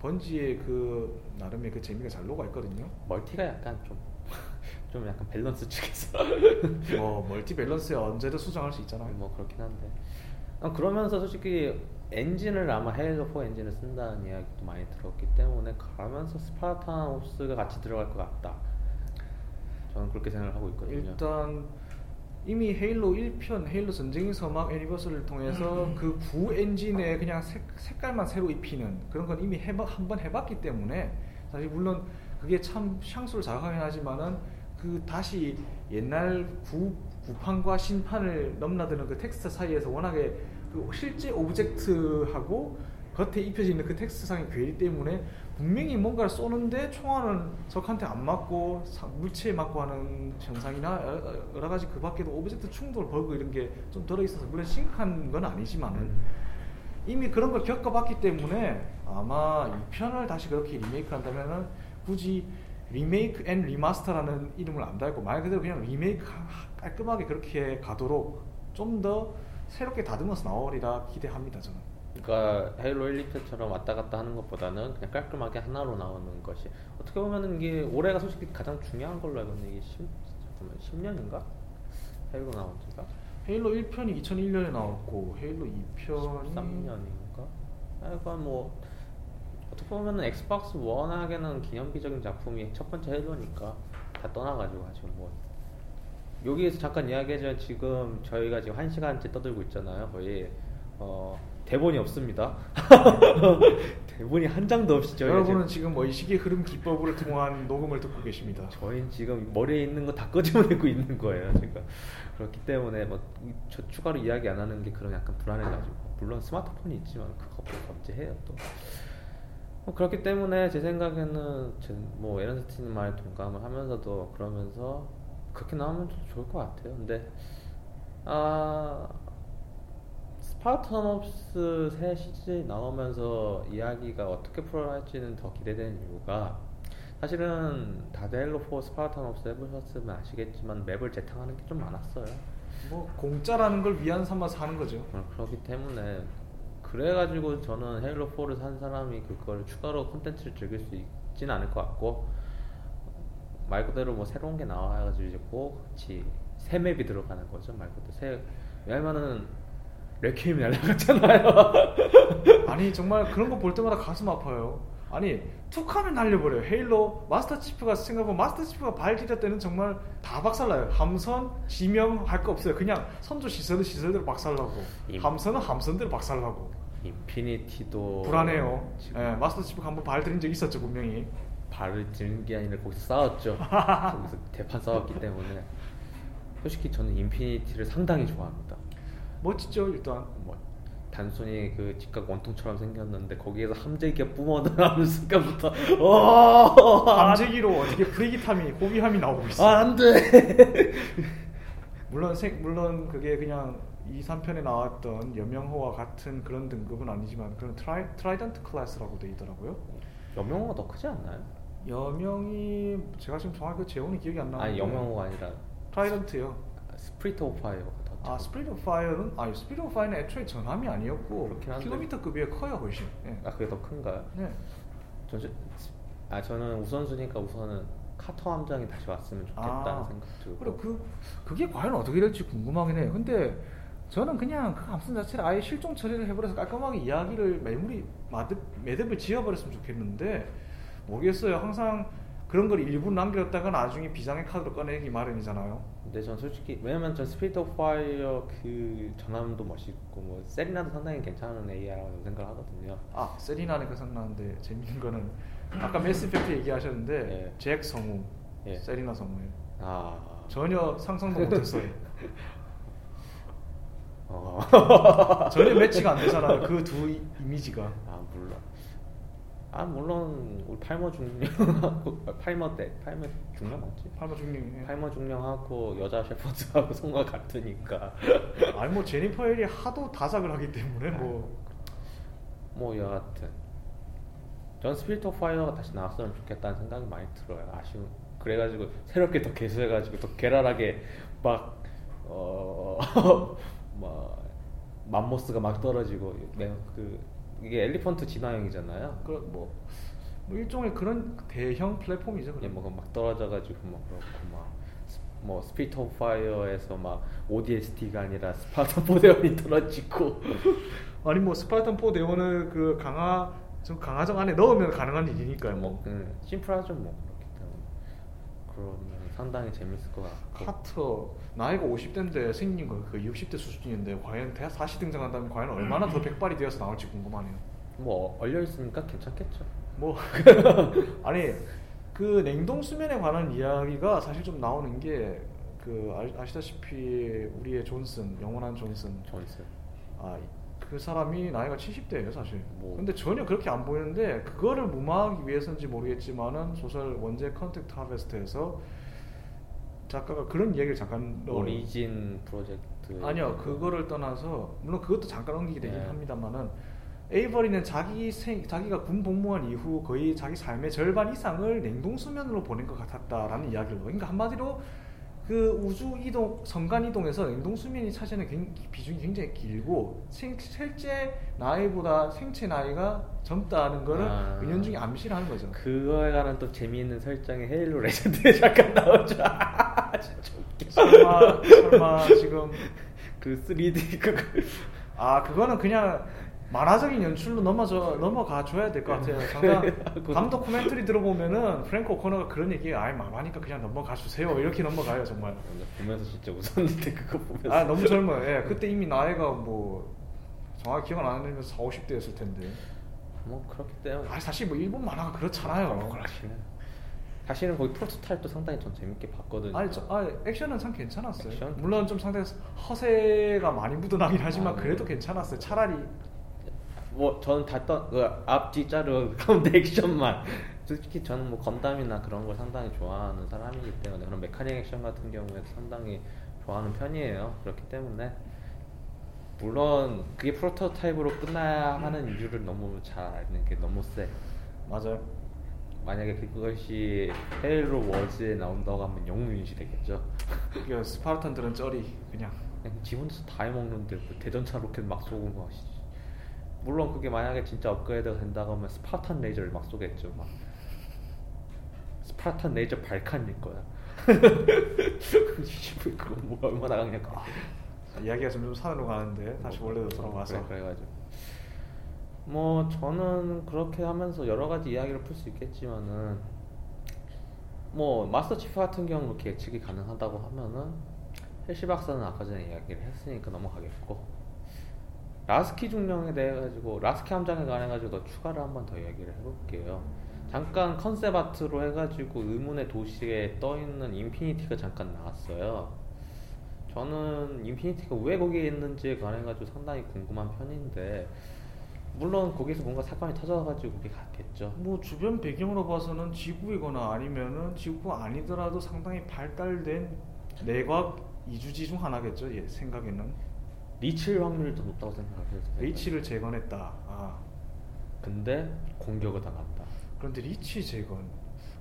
Bungie의 그 나름의 그 재미가 잘 녹아 있거든요. 멀티가 약간 좀, 좀 약간 밸런스 측에서 뭐 멀티 밸런스에 언제든 수정할 수 있잖아요. 뭐 그렇긴 한데 아, 그러면서 솔직히 엔진을 아마 헤일로 4 엔진을 쓴다는 이야기도 많이 들었기 때문에 가면서 스파르탄 옵스가 같이 들어갈 것 같다. 저는 그렇게 생각을 하고 있거든요. 일단 이미 헤일로 1편 헤일로 전쟁의 서막 애니버서리를 통해서 그 구 엔진에 그냥 색, 색깔만 새로 입히는 그런 건 이미 한번 해봤기 때문에 사실 물론 그게 참 향수를 자극하긴 하지만은 그 다시 옛날 구, 구판과 신판을 넘나드는 그 texture 사이에서 워낙에 그 실제 object하고 겉에 입혀져 있는 그 texture상의 괴리 때문에 분명히 뭔가를 쏘는데 총알은 적한테 안 맞고 사- 물체에 맞고 하는 현상이나 여러, 가지 그 밖에도 object 충돌 버그 이런 게 좀 들어 있어서 물론 심각한 건 아니지만은 음. 이미 그런 걸 겪어봤기 때문에 아마 2편을 다시 그렇게 리메이크 한다면은 굳이 remake and remaster라는 이름을 안 달고 말 그대로 그냥 리메이크 하- 깔끔하게 그렇게 가도록 좀 더 새롭게 다듬어서 나오리라 기대합니다 저는. 그러니까 Halo 1, 2편처럼 왔다 갔다 하는 것보다는 그냥 깔끔하게 하나로 나오는 것이 어떻게 보면은 이게 올해가 솔직히 가장 중요한 걸로 알고 있는데 이게 10, 잠깐만 10년인가? Halo 나온 지가 Halo 1편이 2001년에 나왔고 Halo 2편이 13년인가? 하여간 뭐 어떻게 보면은 엑스박스 원하게는 기념비적인 작품이 첫 번째 헤일로니까 다 떠나가지고 지금 뭐 여기에서 잠깐 이야기하자면 지금 저희가 지금 한 시간째 떠들고 있잖아요. 거의 어, 대본이 없습니다. 대본이 한 장도 없이 저희가 여러분은 지금 뭐 이 시기의 흐름 기법을 통한 녹음을 듣고 계십니다. 저희는 지금 머리에 있는 거 다 끄집어내고 있는 거예요, 제가. 그렇기 때문에 뭐 저 추가로 이야기 안 하는 게 그런 약간 불안해가지고 물론 스마트폰이 있지만 그거 언제 해요 또. 뭐 그렇기 때문에 제 생각에는 제- 뭐 에런스틴 말 동감을 하면서도 그러면서 그렇게 나오면 좀 좋을 것 같아요. 근데 아 Spartan Ops 새 시즌이 나오면서 이야기가 어떻게 풀어갈지는 더 기대되는 이유가 사실은 다들 Halo 4 Spartan Ops 해보셨으면 아시겠지만 맵을 재탕하는 게 좀 많았어요. 뭐 공짜라는 걸 위안 삼아서 하는 거죠. 어, 그렇기 때문에 그래가지고 저는 헤일로 4를 산 사람이 그걸 추가로 콘텐츠를 즐길 수 있지는 않을 것 같고 말 그대로 뭐 새로운 게 나와가지고 이제 꼭 같이 새 맵이 들어가는 거죠 말 그대로 새 왜냐면은 레퀴엠이 날라갔잖아요 아니 정말 그런 거 볼 때마다 가슴 아파요. 아니 툭하면 날려버려요. 헤일로 마스터 치프가 생각해보면 마스터 치프가 발 디딜 때는 정말 다 박살나요. 함선, 지명 할 거 없어요. 그냥 선조 시설은 시설대로 박살나고 임- 함선은 함선대로 박살나고 Infinity도 불안해요. 예, Master Chief가 한번 발 들인 적 있었죠 분명히. 발을 드는 게 아니라 거기서 싸웠죠 거기서 대판 싸웠기 때문에 솔직히 저는 Infinity를 상당히 좋아합니다 멋지죠 일단. 뭐 단순히 그 직각 원통처럼 생겼는데 거기에서 함재기가 뿜어나오는 순간부터 어 함재기로 어떻게 프리깃함이 호위함이 나오고 있어. 아, 안돼 물론 색 물론 그게 그냥 2, 3편에 나왔던 여명호와 같은 그런 등급은 아니지만 그런 Tri, Trident class라고 돼 있더라고요. 여명호가 더 크지 않나요? 여명이 제가 지금 정확히 그 제원이 기억이 안 나는데 아니 여명호가 아니라 Trident요. Spirit of Fire가 더 아. Spirit of Fire는 아니 Spirit of Fire는 애초에 전함이 아니었고. 킬로미터급이 커요 훨씬. 예. 아 그게 더 큰가요? 네. 저, 저아 저는 우선순위가 우선은 카터 함장이 다시 왔으면 좋겠다는 아, 생각 들고 그래 그 그게 과연 어떻게 될지 궁금하긴 해요. 근데 저는 그냥 그 함선 자체를 아예 실종 처리를 해버려서 깔끔하게 이야기를 매물이 마듭, 매듭을 지어버렸으면 좋겠는데 모르겠어요. 항상 그런 걸 일부 남겼다가 나중에 비장의 카드로 꺼내기 마련이잖아요. 근데 전 솔직히 왜냐면 전 Spirit of Fire 그 전함도 멋있고 뭐 세리나도 상당히 괜찮은 AI라고 생각을 하거든요. 아 세리나니까 생각나는데 재밌는 거는 아까 Mass Effect 얘기하셨는데 예. 잭 성우, 예. 세리나 성우예요. 아 전혀 상상도 못했어요. 어. 전혀 매치가 안 되잖아요. 그 두 이미지가. 아 물론 아 물론 우리 팔머 중령하고 팔머 때 팔머 중령 맞지? 팔마 중님. 팔머 중령하고 여자 셰퍼드하고 성과 같으니까 아니 뭐 제니퍼 헬이 하도 다작을 하기 때문에 뭐 뭐 여하튼 전 Spirit of Fire가 다시 나왔으면 좋겠다는 생각이 많이 들어요 아쉬운 그래가지고 새롭게 더 개수해가지고 더 괴랄하게 막 어 막 Mammoth가 막 떨어지고 내가 그 이게 Elephant 진화형이잖아요 그 뭐, 뭐 일종의 그런 대형 플랫폼이죠. 예, 그냥 뭐가 막 떨어져가지고 막 그렇고 막 뭐 Spirit of Fire에서 막 ODST가 아니라 Spartan Four 대원이 떨어지고 아니 뭐 스파르탄 4 대원을 그 강화 좀 강화정 안에 넣으면 가능한 일이니까요. 뭐뭐 음, 심플하죠 뭐 그렇기 때문에 그러면 상당히 재밌을 것 같고 카터 나이가 50대인데 생긴 거그 60대 수준인데 과연 대 다시 등장한다면 과연 얼마나 더 백발이 되어서 나올지 궁금하네요. 뭐 얼려 있으니까 괜찮겠죠. 뭐 아니 그 냉동 수면에 관한 이야기가 사실 좀 나오는 게 그 아시다시피 우리의 존슨 영원한 존슨 존슨. 아 그 사람이 나이가 70대예요 사실. 뭐. 근데 전혀 그렇게 안 보이는데 그거를 무마하기 위해서인지 모르겠지만은 소설 원제 Contact Harvest에서 작가가 그런 이야기를 잠깐 넣어요. Orion 프로젝트. 아니요 그거를 떠나서 물론 그것도 잠깐 옮기게 되긴 네. 합니다만은 에이버리는 자기 생 자기가 군 복무한 이후 거의 자기 삶의 절반 이상을 냉동 수면으로 보낸 것 같았다라는 이야기를. 그러니까 한마디로 그 우주 이동 성간 이동에서 냉동 수면이 차지하는 굉- 비중이 굉장히 길고 생- 실제 나이보다 생체 나이가 젊다는 거를 아. 은연중에 암시를 하는 거죠. 그거에 관한 또 재미있는 설정이 Halo Legends에 잠깐 나오죠. 진짜 웃겨. 설마 설마 지금 그 3D 그거. 아 그거는 그냥 만화적인 연출로 넘어져 넘어가 줘야 될 것 같아요. 잠깐. 밤 commentary 들어보면은 프랭크 오코너가 그런 얘기 아예 만화니까 그냥 넘어가 주세요 이렇게 넘어가요 정말. 보면서 진짜 웃었는데 그거 보면서. 아 너무 젊어요. 예, 그때 이미 나이가 뭐 정확히 기억 안 나면 4, 50대였을 텐데. 뭐 그렇기 때문에. 아 사실 뭐 일본 만화가 그렇잖아요. 사실은 사실은 거기 프로토타입도 상당히 전 재밌게 봤거든요. 아니 저, 아, 액션은 참 괜찮았어요. 액션? 물론 좀 상당히 허세가 많이 묻어나긴 하지만 아, 네. 그래도 괜찮았어요. 차라리 뭐 저는 다그 앞뒤 자르 가운데 액션만. 솔직히 저는 뭐 건담이나 그런 걸 상당히 좋아하는 사람이기 때문에 그런 메카닉 액션 같은 경우에 상당히 좋아하는 편이에요. 그렇기 때문에. 물론 그게 프로토타입으로 끝나야 하는 이유를 너무 잘 아는 게 너무 세 맞아요. 만약에 그것이 헤일로 워즈에 나온다고 하면 영웅 유닛이 되겠죠. 그 스파르탄들은 쩌리 그냥. 그냥 지 혼자서 다 해먹는데 뭐 대전차 로켓 막 쏘고 막 씨. 물론 그게 만약에 진짜 업그레이드가 된다고 하면 스파탄 레이저를 막 쏘겠죠. 막 스파탄 레이저 발칸일 거야. 그거 뭐 얼마나 강력해. 이야기가 점점 산으로 가는데 다시 원래로 돌아와서. 그래, 그래가지고. 뭐 저는 그렇게 하면서 여러 가지 이야기를 풀 수 있겠지만은 뭐 마스터 치프 같은 경우 그렇게 예측이 가능하다고 하면은 헬시 박사는 아까 전에 이야기를 했으니까 넘어가겠고 라스키 중령에 대해 가지고 라스키 함장에 관해 가지고 더 추가를 한번 더 이야기를 해볼게요. 잠깐 컨셉 아트로 해가지고 의문의 도시에 떠 있는 인피니티가 잠깐 나왔어요. 저는 인피니티가 왜 거기에 있는지에 관해 가지고 상당히 궁금한 편인데 물론 거기서 뭔가 사건이 터져가지고 거기 갔겠죠. 뭐 주변 배경으로 봐서는 지구이거나 아니면은 지구 아니더라도 상당히 발달된 내곽 이주지 중 하나겠죠. 예, 생각에는 리칠 확률이 더 높다고 생각해요. 리치를 재건했다. 아 근데 공격을 당한다. 그런데 리치 재건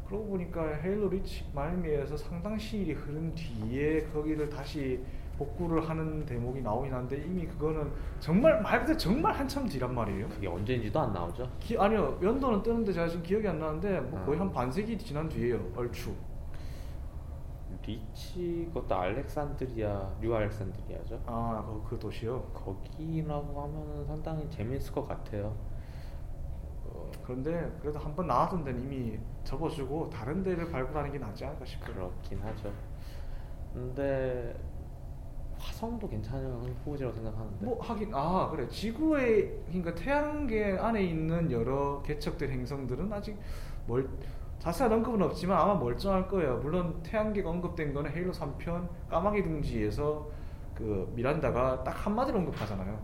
그러고 보니까 헤일로 리치 말미에서 상당 시일이 흐른 뒤에 거기를 다시 복구를 하는 대목이 나오긴 한데 이미 그거는 정말 말 그대로 정말 한참 뒤란 말이에요. 그게 언제인지도 안 나오죠. 기, 아니요 연도는 뜨는데 제가 지금 기억이 안 나는데 뭐 거의 아. 한 반세기 지난 뒤에요 얼추. 리치 그것도 알렉산드리아 류 알렉산드리아죠. 아, 그, 그 도시요. 거기라고 하면은 상당히 재미있을 것 같아요. 어, 그런데 그래도 한 번 나왔던 데는 이미 접어주고 다른 데를 발굴하는 게 낫지 않을까 싶어요. 그렇긴 하죠. 근데 화성도 괜찮은 후보지라고 생각하는데. 뭐 하긴 아 그래 지구의 그러니까 태양계 안에 있는 여러 개척된 행성들은 아직 멀 자세한 언급은 없지만 아마 멀쩡할 거예요. 물론 태양계가 언급된 거는 헤일로 3편 까마귀 둥지에서 그 미란다가 딱 한마디로 언급하잖아요.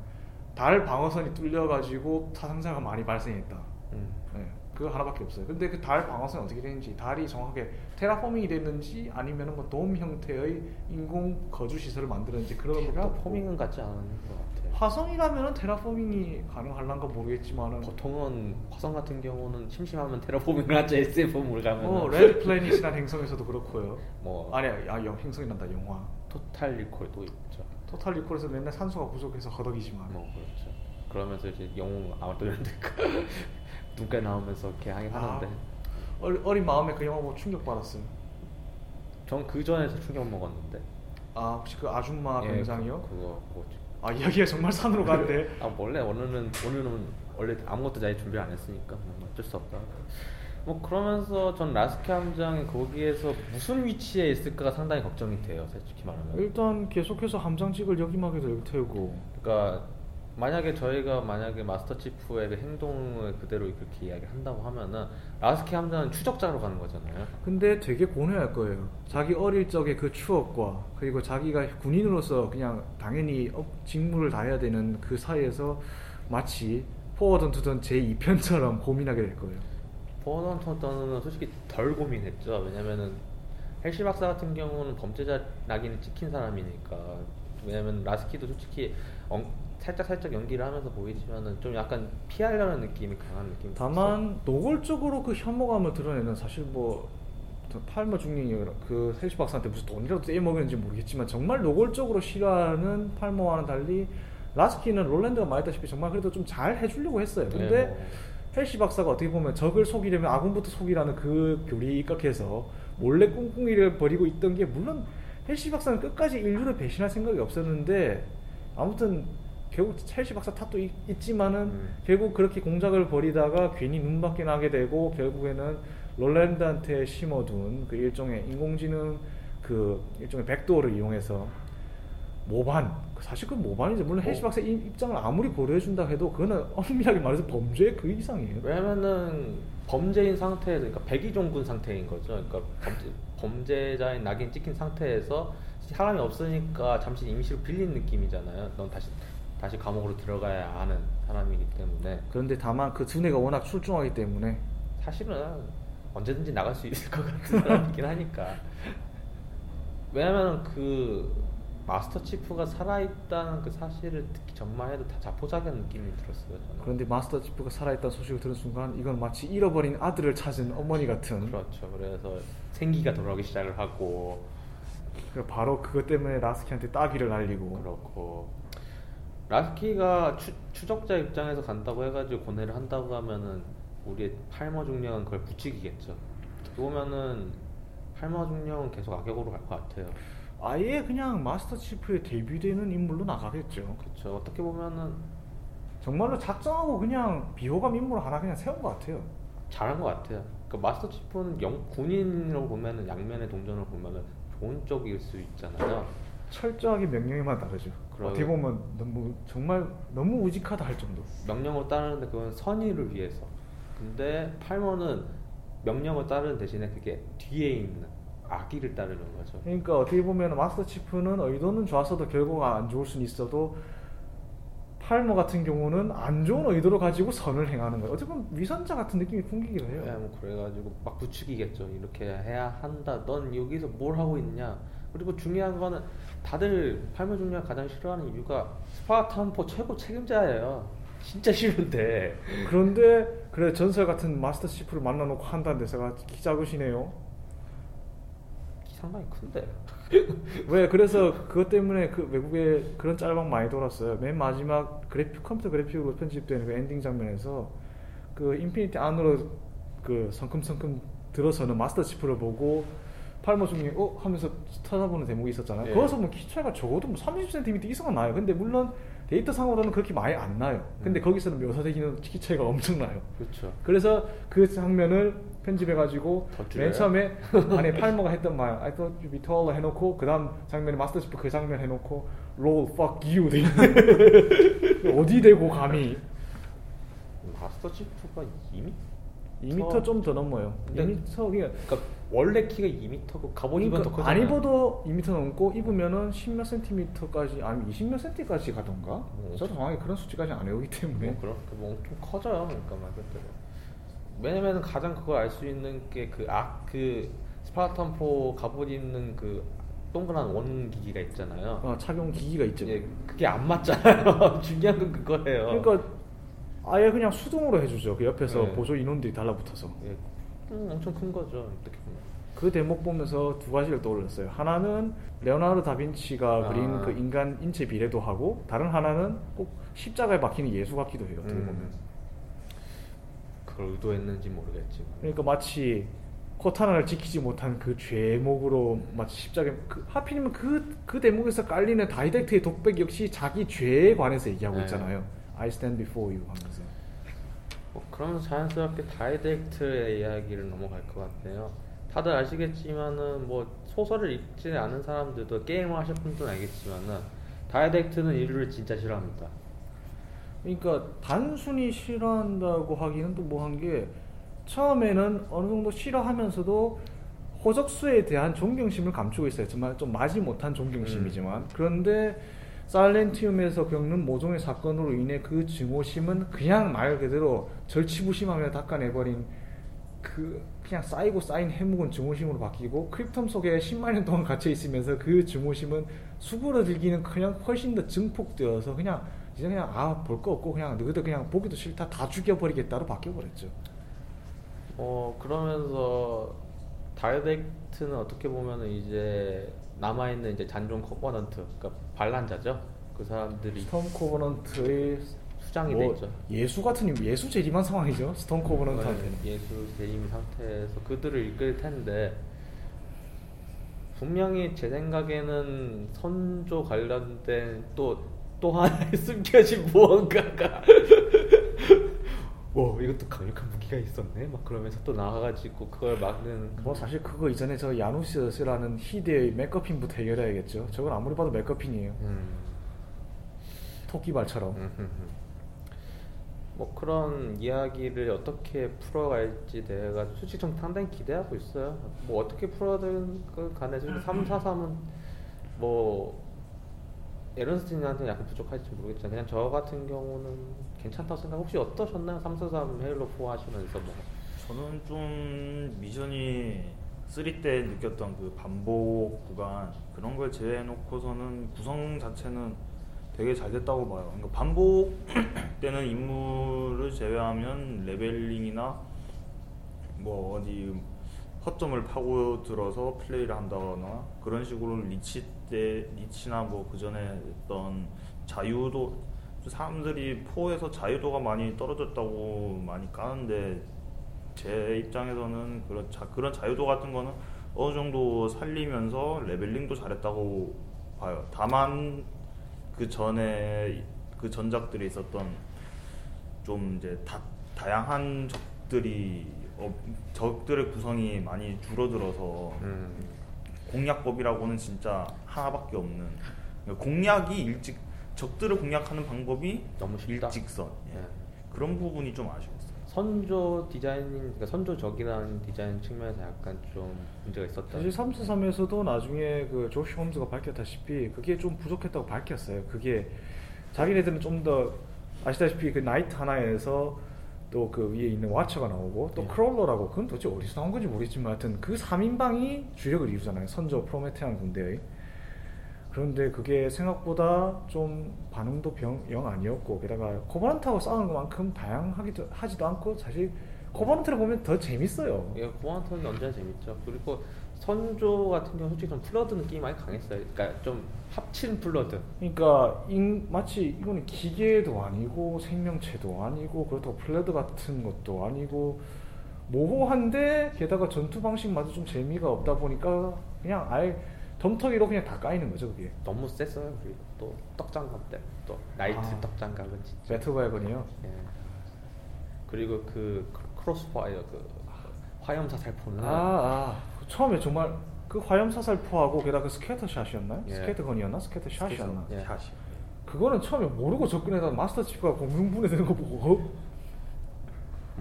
달 방어선이 뚫려가지고 사상자가 많이 발생했다. 음. 네, 그거 하나밖에 없어요. 근데 그 달 방어선이 어떻게 되는지, 달이 정확하게 테라포밍이 됐는지 아니면 은 뭐 돔 형태의 인공 거주 시설을 만들었는지 그런 없고. 포밍은 같지 않은 것 같아요. 화성이라면은 테라포밍이 가능할란가 모르겠지만은 보통은 화성 같은 경우는 심심하면 테라포밍을 하죠. SF물을 가면. 뭐 레드 플래닛이라는 행성에서도 그렇고요. 뭐 아니, 아, 영, 행성이 아니라 영화. 토탈 리콜도 있죠. 토탈 리콜에서 맨날 산소가 부족해서 허덕이지만. 뭐 그렇죠. 그러면서 이제 영웅 아마도연드가 눈가 나오면서 이렇게 하긴 하는데 어리, 어린 마음에 그 영화 보고 충격 받았어요. 전 그 전에서 충격 먹었는데. 아 혹시 그 아줌마 예, 병장이요? 그, 그거? 아 이야기가 정말 산으로 가는데. 아 원래 오늘은 오늘은 원래 아무것도 자기 준비를 안 했으니까 뭐 어쩔 수 없다. 뭐 그러면서 전 라스키 함장이 거기에서 무슨 위치에 있을까가 상당히 걱정이 돼요. 솔직히 말하면. 일단 계속해서 함장직을 여기막에도 여기 태우고. 그러니까 만약에 저희가 만약에 마스터 치프의 그 행동을 그대로 그렇게 이야기한다고 하면은 라스키 함장은 추적자로 가는 거잖아요. 근데 되게 고뇌할 거예요. 자기 어릴 적의 그 추억과 그리고 자기가 군인으로서 그냥 당연히 업- 직무를 다해야 되는 그 사이에서 마치 포워드 언투 던 제 2편처럼 고민하게 될 거예요. 버넌 토너는 솔직히 덜 고민했죠. 왜냐면은 헬시 박사 같은 경우는 범죄자 낙인을 찍힌 사람이니까. 왜냐면 라스키도 솔직히 엉- 살짝 살짝 연기를 하면서 보이지만은 좀 약간 피하려는 느낌이 강한 느낌이 다만 노골적으로 그 혐오감을 드러내는 사실 뭐저 팔머 중령이 그 헬시 박사한테 무슨 돈이라도 떼먹였는지 모르겠지만 정말 노골적으로 싫어하는 팔머와는 달리 라스키는 롤랜드가 말했다시피 정말 그래도 좀 잘 해주려고 했어요. 네, 근데 뭐. 헬시 박사가 어떻게 보면 적을 속이려면 아군부터 속이라는 그 교리에 입각해서 몰래 꿍꿍이를 벌이고 있던 게 물론 헬시 박사는 끝까지 인류를 배신할 생각이 없었는데 아무튼 결국 헬시 박사 탓도 있, 있지만은 음. 결국 그렇게 공작을 벌이다가 괜히 눈밖에 나게 되고 결국에는 롤랜드한테 심어둔 그 일종의 인공지능 그 일종의 백도어를 이용해서 모반 사실 그 모반이죠 물론 헬시 뭐. 박사 의 입장을 아무리 고려해준다 해도 그거는 엄밀하게 말해서 범죄의 그 이상이에요 왜냐면은 범죄인 상태에서 그러니까 백의종군 상태인 거죠. 그러니까 범죄, 범죄자인 낙인 찍힌 상태에서 사람이 없으니까 잠시 임시로 빌린 느낌이잖아요. 넌 다시 다시 감옥으로 들어가야 하는 사람이기 때문에 그런데 다만 그 두뇌가 워낙 출중하기 때문에 사실은 언제든지 나갈 수 있을 것 같은 사람이긴 하니까. 왜냐면 그 마스터 치프가 살아있다는 그 사실을 듣기 전만 해도 다 자포자기한 느낌이 들었어요. 저는. 그런데 마스터 치프가 살아있다는 소식을 들은 순간 이건 마치 잃어버린 아들을 찾은 어머니 같은 그렇죠. 그래서 생기가 돌아오기 시작을 하고 바로 그것 때문에 라스키한테 따기를 날리고 그렇고 라스키가 추, 추적자 입장에서 간다고 해가지고 고뇌를 한다고 하면은 우리의 팔머 중령은 그걸 부추기겠죠. 보면은 팔머 중령은 계속 악역으로 갈 것 같아요. 아예 그냥 마스터 치프에 데뷔되는 인물로 나가겠죠 그렇죠. 어떻게 보면은 정말로 작정하고 그냥 비호감 인물 하나 그냥 세운 것 같아요 잘한 것 같아요. 그 마스터 치프는 영, 군인으로 보면은 양면의 동전을 보면은 좋은 쪽일 수 있잖아요. 철저하게 명령에만 따르죠. 어떻게 보면 너무 정말 너무 우직하다 할 정도 명령을 따르는데 그건 선의를 위해서. 근데 팔머는 명령을 따르는 대신에 그게 뒤에 있는 악의를 따르는 거죠. 그러니까 어떻게 보면 마스터 치프는 의도는 좋았어도 결과가 안 좋을 수는 있어도 팔머 같은 경우는 안 좋은 의도를 가지고 선을 행하는 거예요. 보면 위선자 같은 느낌이 풍기기도 해요. 네, 뭐 그래가지고 막 부추기겠죠. 이렇게 해야 한다. 넌 여기서 뭘 하고 있냐? 그리고 중요한 거는 다들 팔머 중령 가장 싫어하는 이유가 스파르탄포 최고 책임자예요. 진짜 싫은데. 그런데 그래 전설 같은 마스터 치프를 만나놓고 한다는 데서가 키 작으시네요. 상당히 큰데. 왜 그래서 그것 때문에 그 외국에 그런 짤방 많이 돌았어요. 맨 마지막 그래픽 컴퓨터 그래픽으로 편집된 그 엔딩 장면에서 그 인피니티 안으로 그 성큼성큼 들어서는 마스터 치프를 보고 팔머 중령이 어 하면서 찾아보는 대목이 있었잖아요. 예. 거기서 뭐 키 차이가 적어도 뭐 30cm 이상은 나요. 근데 물론 데이터 상으로는 그렇게 많이 안 나요. 근데 음. 거기서는 묘사되기는 키 차이가 엄청 나요. 그렇죠. 그래서 그 장면을 편집해가지고? 맨 처음에 안에 팔모가 했던 말 I thought you'd be taller 해놓고 그 다음 장면에 마스터 치프 그 장면 해놓고 roll fuck you 어디 대고 감히 마스터 치프가 2미? 2m 좀 더 넘어요 근데 2m 그냥 그러니까 원래 키가 2m고 갑옷 입으면 그러니까 크잖아요. 안 입어도 2m 넘고 입으면은 10몇 센티미터까지 아니면 20몇 센티까지 가던가 뭐. 저도 정확히 그런 수치까지 안 외우기 때문에 뭐 그렇게 뭐 엄청 커져요. 그러니까 말 그대로. 왜냐면 가장 그걸 알 수 있는 게 그 악그 스파르탄 포 갑옷 있는 그 동그란 원 기기가 있잖아요. 어, 착용 기기가 있죠 예, 그게 안 맞잖아요. 중요한 건 그거예요. 그러니까 아예 그냥 수동으로 해주죠 그 옆에서 네. 보조 인원들이 달라붙어서 예, 음, 엄청 큰 거죠. 어떻게 보면. 그 대목 보면서 두 가지를 떠올렸어요. 하나는 레오나르도 다빈치가 아. 그린 그 인간 인체 비례도 하고 다른 하나는 꼭 십자가에 박히는 예수 같기도 해요. 어떻게 음. 보면. 그걸 의도했는지 모르겠지만. 그러니까 마치 코타나를 지키지 못한 그 죄목으로 마치 십자가에 그, 하필이면 그, 그 대목에서 깔리는 다이렉트의 독백 역시 자기 죄에 관해서 얘기하고 네. 있잖아요. I stand before you 하면서. 뭐 그러면서 자연스럽게 다이렉트의 이야기를 넘어갈 것 같아요. 다들 아시겠지만은 뭐 소설을 읽지 않은 사람들도 게임을 하실 분들은 알겠지만은 다이렉트는 인류를 진짜 싫어합니다. 그러니까 단순히 싫어한다고 하기는 또 뭐한 게 처음에는 어느 정도 싫어하면서도 호적수에 대한 존경심을 감추고 있어요. 정말 좀 마지 못한 존경심이지만 그런데 사일렌티움에서 겪는 모종의 사건으로 인해 그 증오심은 그냥 말 그대로 절치부심하며 닦아내버린 그 그냥 쌓이고 쌓인 해묵은 증오심으로 바뀌고 크립텀 속에 10만 년 동안 갇혀 있으면서 그 증오심은 수그러들기는 그냥 훨씬 더 증폭되어서 그냥 이제 그냥 아 볼 거 없고 그냥 너희들 그냥 보기도 싫다 다 죽여버리겠다로 바뀌어버렸죠. 어 그러면서 다이댁트는 어떻게 보면은 이제 남아 있는 이제 잔존 커버넌트, 그러니까 반란자죠. 그 사람들이 스톰 코버넌트의 수장이 뭐 돼 있죠. 예수 같은 예수 재림한 상황이죠. 스톰 코버넌트한테는. 네, 예수 재림 상태에서 그들을 이끌 텐데 분명히 제 생각에는 선조 관련된 또 또 하나의 숨겨진 무언가가 와 이것도 강력한 무기가 있었네 막 그러면서 또 나와가지고 그걸 막는 뭐 사실 그거 이전에 저 야누시스라는 희대의 맥커핀부터 해결해야겠죠. 저건 아무리 봐도 맥커핀이에요. 음, 토끼발처럼. 음, 음, 음. 뭐 그런 이야기를 어떻게 풀어갈지 내가 솔직히 좀 상당히 기대하고 있어요. 뭐 어떻게 풀어든 그 간에 지금 343은 뭐 에런스틴한테 약간 부족할지 모르겠지만 그냥 저 같은 경우는 괜찮다고 생각. 혹시 어떠셨나요? 343 헤일로 4 하시면서 뭐 저는 좀 미션이 3 때 느꼈던 그 반복 구간 그런 걸 제외해놓고서는 구성 자체는 되게 잘 됐다고 봐요. 그러니까 반복되는 임무를 제외하면 레벨링이나 뭐 어디 허점을 파고 들어서 플레이를 한다거나 그런 식으로 리치 때 리치나 뭐 그 전에 했던 자유도 사람들이 포에서 자유도가 많이 떨어졌다고 많이 까는데 제 입장에서는 그런 자, 그런 자유도 같은 거는 어느 정도 살리면서 레벨링도 잘했다고 봐요. 다만 그 전에 그 전작들이 있었던 좀 이제 다, 다양한 적들이 어, 적들의 구성이 많이 줄어들어서 음, 공략법이라고는 진짜 하나밖에 없는 그러니까 공략이 일찍 적들을 공략하는 방법이 너무 쉽다. 일직선 예. 네. 그런 부분이 좀 아쉬웠어요. 선조 디자인, 그러니까 선조적이라는 디자인 측면에서 약간 좀 문제가 있었다. 사실 343에서도 나중에 그 조시 홈즈가 밝혔다시피 그게 좀 부족했다고 밝혔어요. 그게 자기네들은 좀 더 아시다시피 그 Knight 하나에서 또 그 위에 있는 와처가 나오고 또 예. Crawler라고 그건 도대체 어디서 나온 건지 모르겠지만 하여튼 그 3인방이 주력을 이루잖아요. 선조 프로메테안 군대의. 그런데 그게 생각보다 좀 반응도 병, 영 아니었고 게다가 코버넌트하고 싸우는 것만큼 다양하기도 하지도 않고 사실 코버넌트를 보면 더 재밌어요. 예, 코버넌트가 언제나 재밌죠. 그리고 선조 같은 경우 솔직히 좀 플러드 느낌이 많이 강했어요. 그러니까 좀 합친 플러드. 그러니까 인- 마치 이거는 기계도 아니고 생명체도 아니고 그렇다고 플러드 같은 것도 아니고 모호한데 게다가 전투 방식마저 좀 재미가 없다 보니까 그냥 아예 덤터기로 그냥 다 까이는 거죠 그게 너무 셌어요. 그리고 또 떡장갑 때문에 또 Knight 아. 떡장갑은 진짜. battle wagon이요 예. 그리고 그 크- crossfire 그 화염 사살포는 아, 아 처음에 정말 그 화염 사살포하고 게다가 그 scattershot이었나요? 예. scatter gun이었나? scattershot이었나? 예. 샷이. 그거는 처음에 모르고 접근해다 마스터 치프가 공중분해 되는 거 보고 어?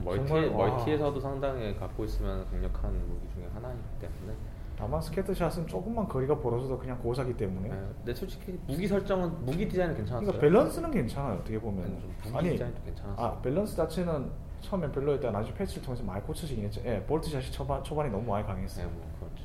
멀티. 멀티에서도 상당히 갖고 있으면 강력한 무기 중에 하나이기 때문에. 다만 scattershot은 조금만 거리가 벌어져도 그냥 고자기 때문에 예. 근데 솔직히 무기 설정은 무기 디자인은 괜찮았어요. 그러니까 밸런스는 괜찮아요 어떻게 보면 좀 무기 디자인도 괜찮았어요. 아 밸런스 자체는 처음엔 별로였다 나중에 패치를 통해서 많이 고쳐지긴 했죠 예 볼트샷이 초반, 초반에 너무 많이 네, 강했어요 뭐 그렇죠.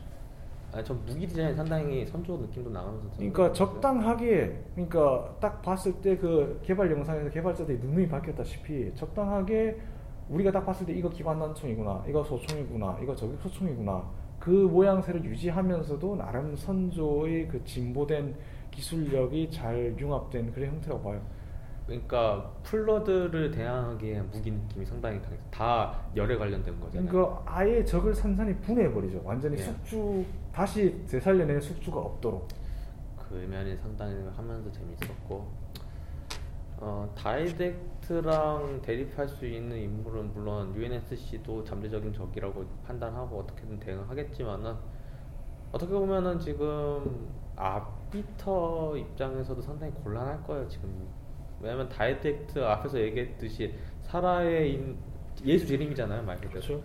아니 전 무기 디자인 상당히 선조 느낌도 나면서 그러니까 적당하게 그러니까 딱 봤을 때 그 개발 영상에서 개발자들이 눈이 바뀌었다시피 적당하게 우리가 딱 봤을 때 이거 기관 단총이구나 이거 소총이구나 이거 저격 소총이구나 그 모양새를 유지하면서도 나름 선조의 그 진보된 기술력이 잘 융합된 그런 형태라고 봐요 그러니까 플러드를 대항하기에 무기 느낌이 상당히 강해서 다 열에 관련된 거잖아요. 그러니까 아예 적을 산산이 분해버리죠 완전히 예. 숙주 다시 되살려낼 숙주가 없도록 그 면이 상당히 하면서 재밌었고 어, 다이댁트랑 대립할 수 있는 인물은 물론 UNSC도 잠재적인 적이라고 판단하고 어떻게든 대응하겠지만은 어떻게 보면은 지금 아비터 입장에서도 상당히 곤란할 거예요 지금 왜냐면 다이댁트 앞에서 얘기했듯이 살아 있는, 예수 재림이잖아요 말 그대로 그렇죠.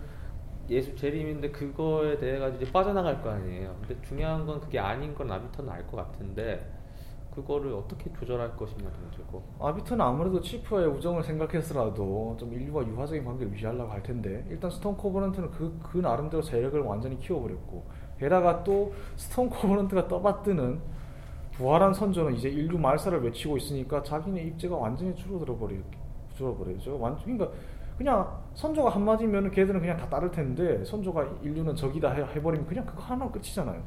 예수 재림인데 그거에 대해 가지고 이제 빠져나갈 거 아니에요. 근데 중요한 건 그게 아닌 건 아비터는 알 것 같은데 그거를 어떻게 조절할 것이냐 문제고. 아비터는 아무래도 치프와의 우정을 생각해서라도 좀 인류와 유화적인 관계를 유지하려고 할 텐데 일단 스톰 코버넌트는 그, 그 나름대로 세력을 완전히 키워버렸고 게다가 또 스톰 코버넌트가 떠받드는 부활한 선조는 이제 인류 말살을 외치고 있으니까 자기네 입지가 완전히 줄어들어 버리 줄어버리죠. 완 그러니까 그냥 선조가 한마디면 걔들은 그냥 다 따를 텐데 선조가 인류는 적이다 해, 해버리면 그냥 그거 하나 끝이잖아요.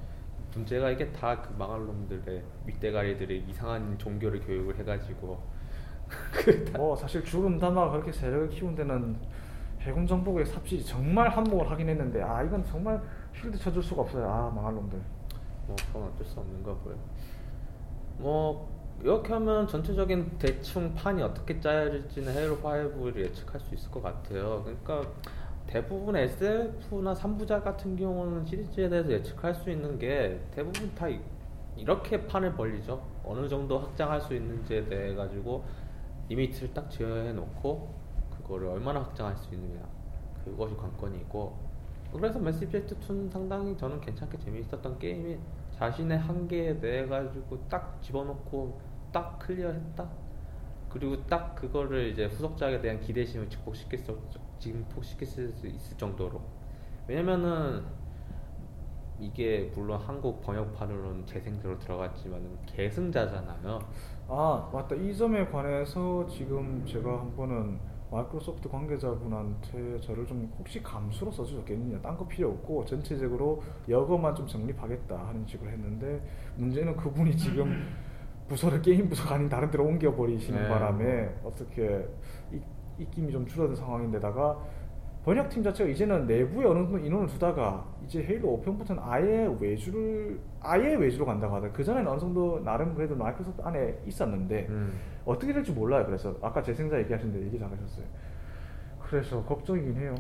문제가 이게 다 그 망할 놈들의 윗대가리들의 이상한 종교를 교육을 해가지고 그 다- 뭐 사실 줄 음다마가 그렇게 세력을 키운 데는 해군 정복의 삽질이 정말 한몫을 하긴 했는데 아 이건 정말 쉴드 쳐줄 수가 없어요. 아 망할 놈들. 뭐 그건 어쩔 수 없는 거고요. 뭐 이렇게 하면 전체적인 대충 판이 어떻게 짜여질지는 헤일로 5를 예측할 수 있을 것 같아요. 그러니까 대부분 SF나 3부작 같은 경우는 시리즈에 대해서 예측할 수 있는 게 대부분 다 이- 이렇게 판을 벌리죠. 어느 정도 확장할 수 있는지에 대해 가지고 리미트를 딱 지어해 놓고 그거를 얼마나 확장할 수 있느냐 그것이 관건이고 그래서 매스 이펙트 2는 상당히 저는 괜찮게 재미있었던 게임이 자신의 한계에 대해 가지고 딱 집어넣고 딱 클리어했다. 그리고 딱 그거를 이제 후속작에 대한 기대심을 증폭시킬 수 증폭시킬 수 있을 정도로 왜냐면은 이게 물론 한국 번역판으로는 재생대로 들어갔지만은 계승자잖아요. 아 맞다 이 점에 관해서 지금 제가 한 번은 마이크로소프트 관계자분한테 저를 좀 혹시 감수로 써주셨겠느냐 딴 거 필요 없고 전체적으로 여거만 좀 정립하겠다 하는 식으로 했는데 문제는 그분이 지금 부서를 게임 부서가 아닌 다른 데로 옮겨버리시는 네. 바람에 어떻게 이- 입김이 좀 줄어든 상황인데다가 번역팀 자체가 이제는 내부에 어느 정도 인원을 두다가 이제 헤일로 5편부터는 아예 외주를 아예 외주로 간다고 하더라고요. 그 전에는 어느 정도 나름 그래도 마이크로소프트 안에 있었는데 음. 어떻게 될지 몰라요. 그래서 아까 재생자 얘기하셨는데 얘기 잘하셨어요. 그래서 걱정이긴 해요.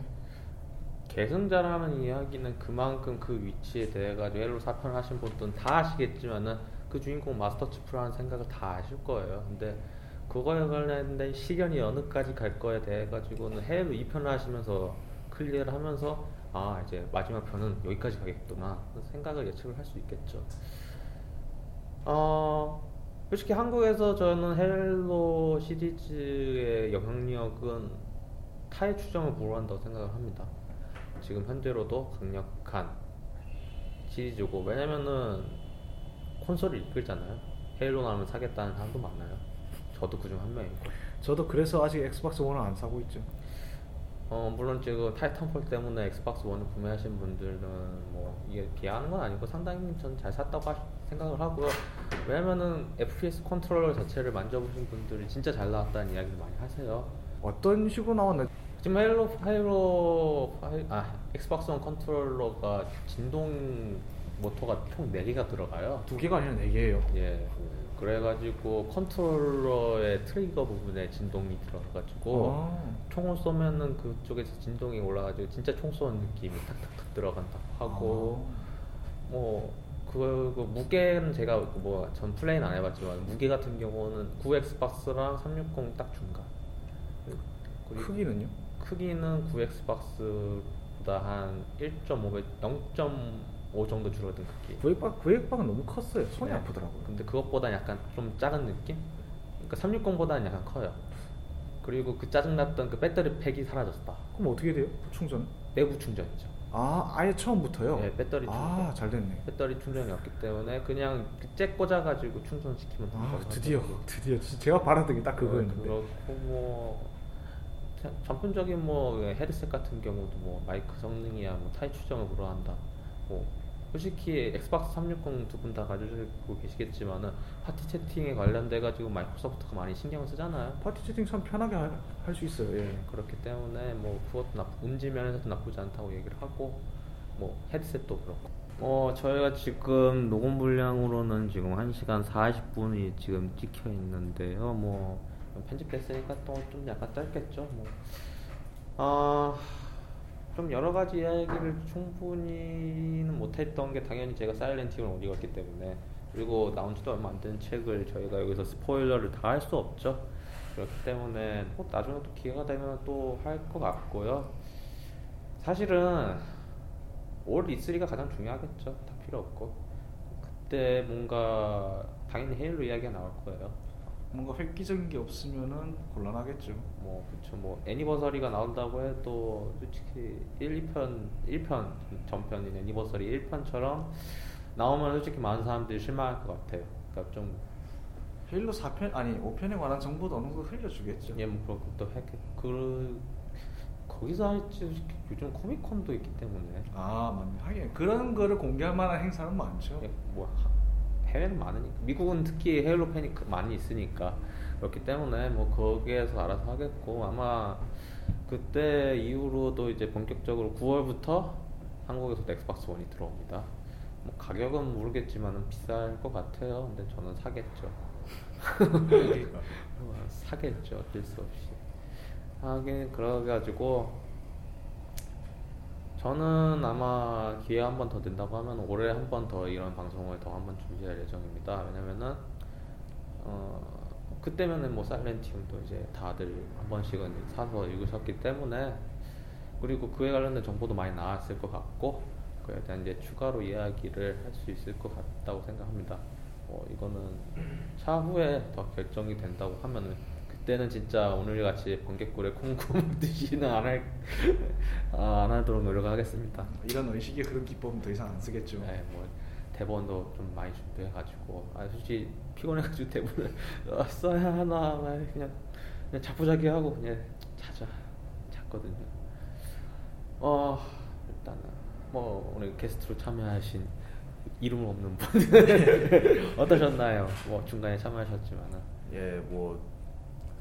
계승자라는 이야기는 그만큼 그 위치에 대해 가지고 헤일로 사편을 하신 분들은 다 아시겠지만은 그 주인공 마스터 치프라는 생각을 다 아실 거예요. 근데 그거에 관련된 시련이 어느까지 갈 거에 대해 가지고는 헤일로 2편을 하시면서 클리어를 하면서 아 이제 마지막 편은 여기까지 가겠구나 그 생각을 예측을 할 수 있겠죠. 어 솔직히 한국에서 저는 헤일로 시리즈의 영향력은 타의 추종을 불허한다고 생각을 합니다. 지금 현재로도 강력한 시리즈고 왜냐면은 콘솔을 이끌잖아요. 헤일로 나오면 사겠다는 사람도 많아요. 저도 그중 한 명이고. 저도 그래서 아직 엑스박스 원을 안 사고 있죠. 어 물론 지금 타이탄폴 때문에 엑스박스 원을 구매하신 분들은 뭐 이게 비하하는 건 아니고 상당히 전 잘 샀다고 하- 생각을 하고요. 왜냐면은 FPS 컨트롤러 자체를 만져보신 분들이 진짜 잘 나왔다는 이야기를 많이 하세요. 어떤 식으로 나왔는지 지금 헤일로 헤일로 하이- 아 엑스박스 원 컨트롤러가 진동 모터가 총 4개가 들어가요. 두 개가 아니라 네 개예요. 예. 그래가지고 컨트롤러의 트리거 부분에 진동이 들어가가지고 아. 총을 쏘면은 그쪽에서 진동이 올라가지고 진짜 총 쏘는 느낌이 탁탁탁 들어간다고 하고 뭐 그, 그 무게는 제가 뭐 전 플레이는 안 해봤지만 무게 같은 경우는 9엑스박스랑 360 딱 중간. 크기는요? 크기는 9엑스박스보다 한 1.5배, 0.5 정도 줄어든 크기. 구획박 구획박은 너무 컸어요. 손이 네. 아프더라고요. 근데 그것보다 약간 좀 작은 느낌? 그러니까 360보다는 약간 커요. 그리고 그 짜증났던 그 배터리 팩이 사라졌다. 그럼 어떻게 돼요? 충전? 내부 충전이죠. 아 아예 처음부터요? 네, 배터리 충전. 아 잘 됐네. 배터리 충전이 없기 때문에 그냥 잭 꽂아가지고 충전시키면 아 된다고 드디어 하더라고요. 드디어 제가 바라던 게 딱 그거였는데. 그렇고 뭐 자- 전문적인 뭐 헤드셋 같은 경우도 뭐 마이크 성능이야 뭐 타의 추종을 불허한다. 뭐 솔직히 엑스박스 360 두 분 다 가지고 계시겠지만은 파티 채팅에 관련돼 가지고 마이크로소프트가 많이 신경을 쓰잖아요. 파티 채팅 참 편하게 할 수 있어요. 예. 그렇기 때문에 뭐 그것도 나 음질 면에서도 나쁘지 않다고 얘기를 하고 뭐 헤드셋도 그렇고 어 저희가 지금 녹음 분량으로는 지금 1시간 40분이 지금 찍혀 있는데요 뭐 편집됐으니까 또 좀 약간 짧겠죠 뭐 아 좀 여러 가지 이야기를 충분히는 못했던 게 당연히 제가 사일렌팅을 못 읽었기 때문에 그리고 나온 지도 얼마 안 된 책을 저희가 여기서 스포일러를 다 할 수 없죠 그렇기 때문에 뭐 나중에 또 기회가 되면 또 할 것 같고요. 사실은 올 E3가 가장 중요하겠죠. 다 필요 없고 그때 뭔가 당연히 헤일로 이야기가 나올 거예요. 뭔가 획기적인 게 없으면은 곤란하겠죠. 뭐 그쵸 뭐 애니버서리가 나온다고 해도 솔직히 1, 2편 1편 전편인 애니버서리 1편처럼 나오면 솔직히 많은 사람들이 실망할 것 같아요. 그러니까 좀 헤일로 4편 아니 5편에 관한 정보도 어느 정도 흘려주겠죠. 예, 뭐 그런 것도 했겠. 그 거기서 할지 요즘 코미콘도 있기 때문에 아 맞네. 하긴 그런 거를 공개할 만한 행사는 많죠. 예, 뭐 하- 해외는 많으니까 미국은 특히 헤일로 팬이 그- 많이 있으니까 그렇기 때문에 뭐 거기에서 알아서 하겠고 아마 그때 이후로도 이제 본격적으로 9월부터 한국에서도 엑스박스 원이 들어옵니다. 뭐 가격은 모르겠지만은 비쌀 것 같아요. 근데 저는 사겠죠. 어, 사겠죠. 어쩔 수 없이. 하긴 그래가지고 저는 아마 기회 한 번 더 된다고 하면 올해 한 번 더 이런 방송을 더 한 번 준비할 예정입니다. 왜냐면은 어 그때면은 뭐 사일렌티움도 이제 다들 한 번씩은 사서 읽으셨기 때문에 그리고 그에 관련된 정보도 많이 나왔을 것 같고 그에 대한 이제 추가로 이야기를 할 수 있을 것 같다고 생각합니다. 어 이거는 차후에 더 결정이 된다고 하면은 그때는 진짜 오늘 같이 번개꿀에 콩 구우듯이는 안 할 아, 안 하도록 노력하겠습니다. 이런 의식의 그런 기법은 더 이상 안 쓰겠죠. 네, 뭐 대본도 좀 많이 준비해가지고 아 솔직히 피곤해가지고 대본을 어, 써야 하나 막 그냥 그냥 자꾸자기 하고 그냥 자자 잤거든요. 어 일단은 뭐 오늘 게스트로 참여하신 이름 없는 분 어떠셨나요? 뭐 중간에 참여하셨지만은 예, 뭐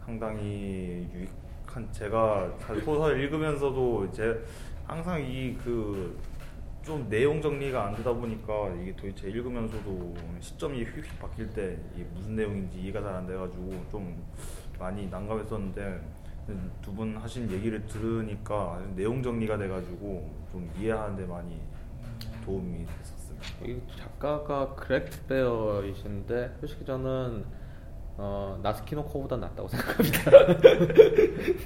상당히 유익한 제가 사실 소설 읽으면서도 제 항상 이 그 좀 내용 정리가 안 되다 보니까 이게 도대체 읽으면서도 시점이 휙휙 바뀔 때 이게 무슨 내용인지 이해가 잘 안 돼가지고 좀 많이 난감했었는데 두 분 하신 얘기를 들으니까 내용 정리가 돼가지고 좀 이해하는데 많이 도움이 됐었습니다. 이 작가가 그렉 베어이신데 솔직히 저는 어, 나스키노코보다 낫다고 생각합니다.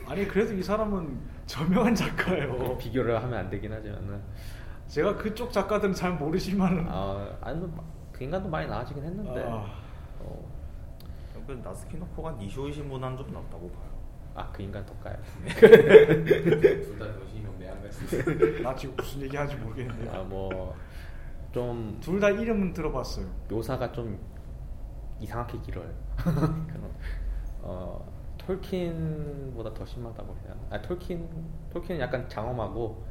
아니 그래도 이 사람은 저명한 작가예요. 비교를 하면 안 되긴 하지만은 제가 그쪽 작가들은 잘 모르지만은 아, 아니 뭐그 인간도 많이 나아지긴 했는데 아. 어, 그 나스키노코가 니쇼이 신문한 좀 낫다고 봐요. 아 그 인간 덕가요. 둘다 도시명 같은 나 지금 무슨 얘기하는지 모르겠는데. 아뭐 좀 둘 다 이름은 들어봤어요. 묘사가 좀 이상하게 길어요. 그런, 어 톨킨보다 더 심하다고 해야 하나? 아 톨킨 톨킨은 약간 장엄하고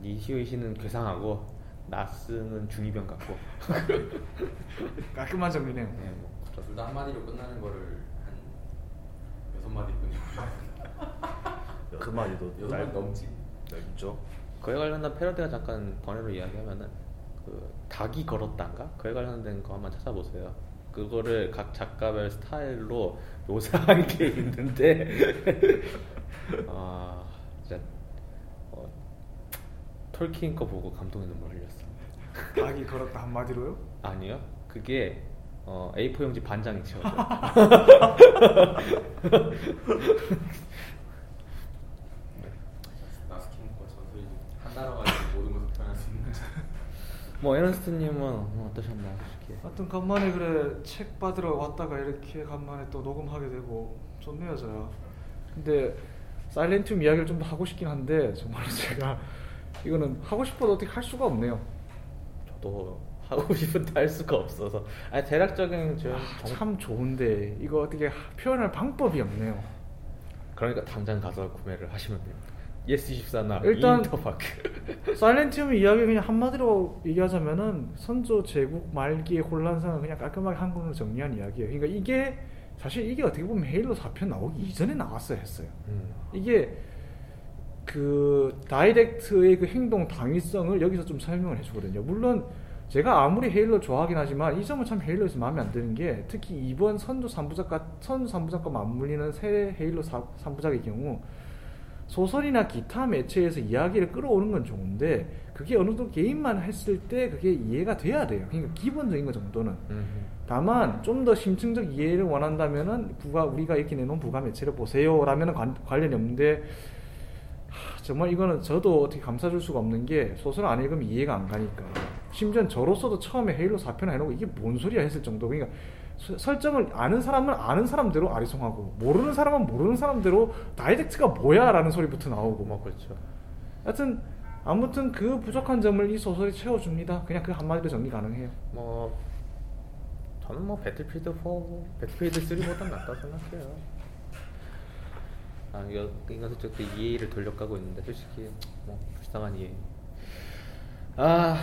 니시오이시는 괴상하고 나스는 중이병 같고 깔끔한 정리네요. 네, 뭐 둘다 한마디로 끝나는 거를 한 여섯 마디 끝내고 그 마디도 여섯 마디 넘지. 넓죠. 그에 관련된 패러디가 잠깐 번외로 이야기하면은 그 닭이 걸었단가 그에 관련된 거 한번 찾아보세요. 그거를 각 작가별 스타일로 묘사한 게 있는데 아 진짜 어, 톨킨 거 보고 감동의 눈물 흘렸어. 닭이 걸었다 한마디로요? 아니요, 그게 어, A4 용지 반장이 채워져. 나스킨 거 저술 한 나라 가지고 모든 것을 표현할 수 있는. 뭐 에너스트님은 어떠셨나요, 솔직히? 하여튼 간만에 그래 책 받으러 왔다가 이렇게 간만에 또 녹음하게 되고 좋네요 저야 근데 사일런티움 이야기를 좀 더 하고 싶긴 한데 정말 제가 이거는 하고 싶어도 어떻게 할 수가 없네요 저도 하고 싶은데 할 수가 없어서 아니 대략적인 좀 정- 참 좋은데 이거 어떻게 하- 표현할 방법이 없네요 그러니까 당장 가서 구매를 하시면 됩니다. 예스 24나 일단- 인터파크. 사일런티움 이야기 그냥 한마디로 얘기하자면은 선조 제국 말기의 혼란상을 그냥 깔끔하게 한 권으로 정리한 이야기예요 그러니까 이게 사실 이게 어떻게 보면 헤일로 4편 나오기 이전에 나왔어야 했어요 음. 이게 그 다이렉트의 그 행동 당위성을 여기서 좀 설명을 해주거든요. 물론 제가 아무리 헤일러 좋아하긴 하지만 이 점은 참 헤일러에서 마음에 안 드는 게 특히 이번 선조 3부작과 선조 3부작과 맞물리는 새 헤일러 3부작의 경우 소설이나 기타 매체에서 이야기를 끌어오는 건 좋은데 그게 어느 정도 게임만 했을 때 그게 이해가 돼야 돼요. 그러니까 기본적인 것 정도는. 음. 다만 좀 더 심층적 이해를 원한다면은 부가 우리가 이렇게 내놓은 부가 매체를 보세요라면은 관, 관련이 없는데 하, 정말 이거는 저도 어떻게 감싸줄 수가 없는 게 소설 안 읽으면 이해가 안 가니까 심지어 저로서도 처음에 헤일로 4편 해놓고 이게 뭔 소리야 했을 정도 그러니까 서- 설정을 아는 사람은 아는 사람대로 아리송하고 모르는 사람은 모르는 사람대로 다이렉트가 뭐야라는 소리부터 나오고 뭐 그렇죠. 하여튼 아무튼 그 부족한 점을 이 소설이 채워줍니다 그냥 그 한마디로 정리 가능해요 뭐 저는 뭐 배틀필드 4, 배틀필드 3보다 낫다고 생각해요. 아 이거 이거 솔직히 EA를 돌려가고 있는데 솔직히 뭐 불쌍한 EA. 아,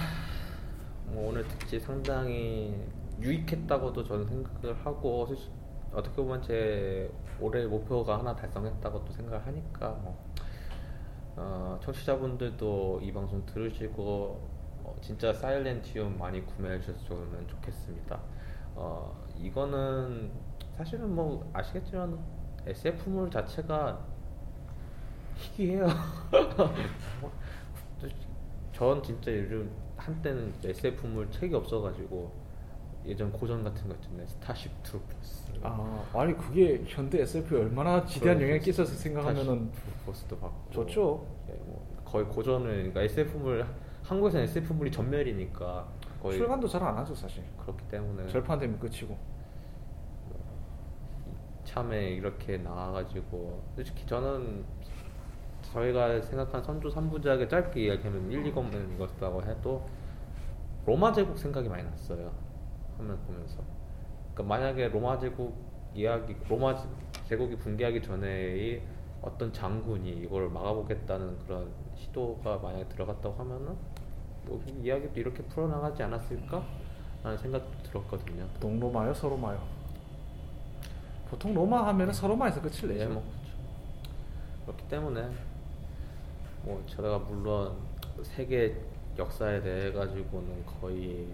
뭐 오늘 특집 상당히 유익했다고도 저는 생각을 하고 어떻게 보면 제 올해 목표가 하나 달성했다고 또 생각을 하니까 뭐 어, 청취자분들도 이 방송 들으시고 어, 진짜 사일렌티움 많이 구매해 주셨으면 좋겠습니다. 어, 이거는 사실은 뭐 아시겠지만 SF물 자체가 희귀해요. 전 진짜 요즘 한때는 SF물 책이 없어가지고 예전 고전 같은 거 있잖아요. 스타쉽 트루퍼스. 아 아니 그게 현대 SF에 얼마나 지대한 영향을 끼쳐서 생각하면은 포스도 받고 좋죠. 예, 뭐 거의 고전을 그러니까 SF물 한국에서는 SF물이 전멸이니까 거의 출간도 잘 안 하죠 사실. 그렇기 때문에 절판되면 끝이고. 참에 이렇게 나와가지고 솔직히 저는 저희가 생각한 선조 3부작의 짧게 이야기하면 1, 2권은 이것이라고 해도 로마 제국 생각이 많이 났어요 화면 보면서 그러니까 만약에 로마 제국 이야기 로마 제국이 붕괴하기 전에의 어떤 장군이 이걸 막아보겠다는 그런 시도가 만약에 들어갔다고 하면은 여기 이야기도 이렇게 풀어나가지 않았을까? 라는 생각도 들었거든요 동로마요, 서로마요. 보통 로마 하면은 서로마에서 끝을 예, 내죠. 뭐 그렇죠. 그렇기 때문에 뭐 제가 물론 세계 역사에 대해 가지고는 거의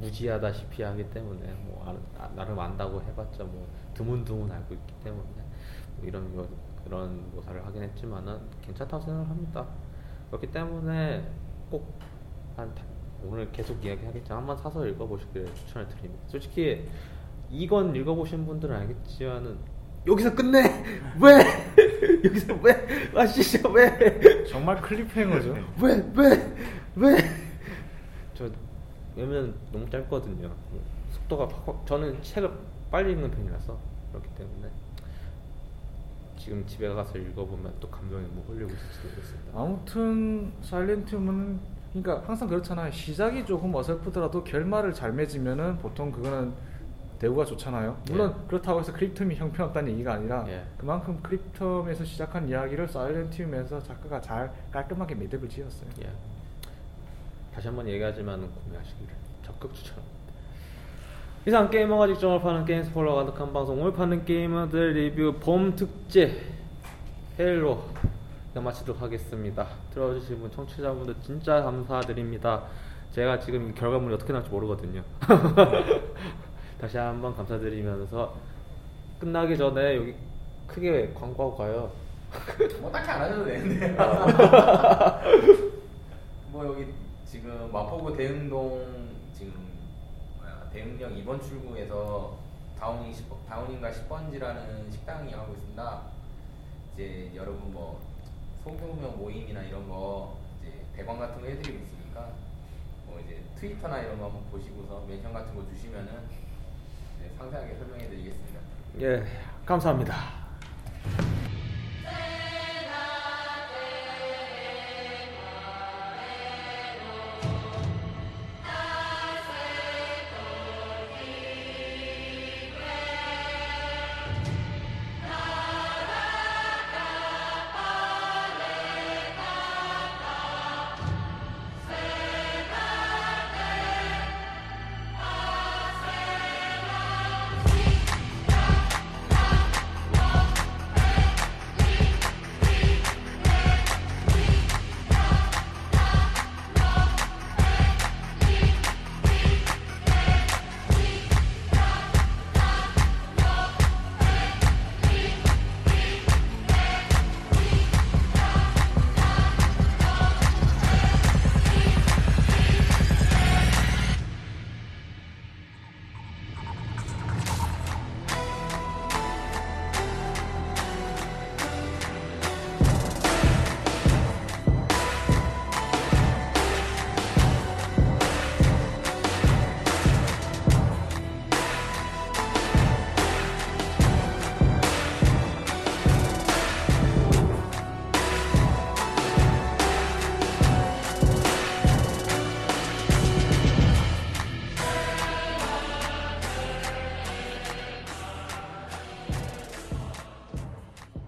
무지하다시피 하기 때문에 뭐 아- 아- 나름 안다고 해봤자 뭐 드문드문 알고 있기 때문에 뭐 이런 거 그런 묘사를 하긴 했지만은 괜찮다고 생각을 합니다. 그렇기 때문에 꼭한 오늘 계속 이야기하겠지만 한번 사서 읽어보시길 추천을 드립니다. 솔직히 이건 읽어보신 분들은 알겠지만은 여기서 끝내 왜 여기서 왜 아시죠 왜 정말 클리프행어죠. 왜, 왜, 왜? 저 왜냐면 너무 짧거든요. 속도가 확, 확- 저는 책을 빨리 읽는 편이라서 그렇기 때문에 지금 집에 가서 읽어보면 또 감정이 뭐 흘리고 있을지도 모르겠습니다. 아무튼 사일렌트움은 그러니까 항상 그렇잖아요. 시작이 조금 어설프더라도 결말을 잘 맺으면은 보통 그거는 대우가 좋잖아요. 물론 그렇다고 해서 크립텀이 형편없다는 얘기가 아니라 예. 그만큼 크립텀에서 시작한 이야기를 사일렌티움에서 작가가 잘 깔끔하게 매듭을 지었어요. 예. 다시 한번 얘기하지만 구매하시기를 적극 추천합니다. 이상 게이머가 직정을 파는 게임 스포일러 가득한 방송 오늘 파는 게이머들 리뷰 봄 헤일로 그냥 마치도록 하겠습니다. 들어주신 분 청취자분들 진짜 감사드립니다. 제가 지금 이 결과물이 어떻게 나올지 모르거든요. 다시 한번 감사드리면서 끝나기 전에 여기 크게 광고하고 가요. 뭐 딱히 안 하셔도 되는데. 마포구 대흥동 지금 뭐야, 대흥역 2번 출구에서 다운인 10, 다운인가 10번지라는 식당이 하고 있습니다. 이제 여러분 뭐 소규모 모임이나 이런 거 이제 대관 같은 거 해드리고 있으니까 뭐 이제 트위터나 이런 거 한번 보시고서 멘션 같은 거 주시면은 네, 상세하게 설명해드리겠습니다. 예, 감사합니다.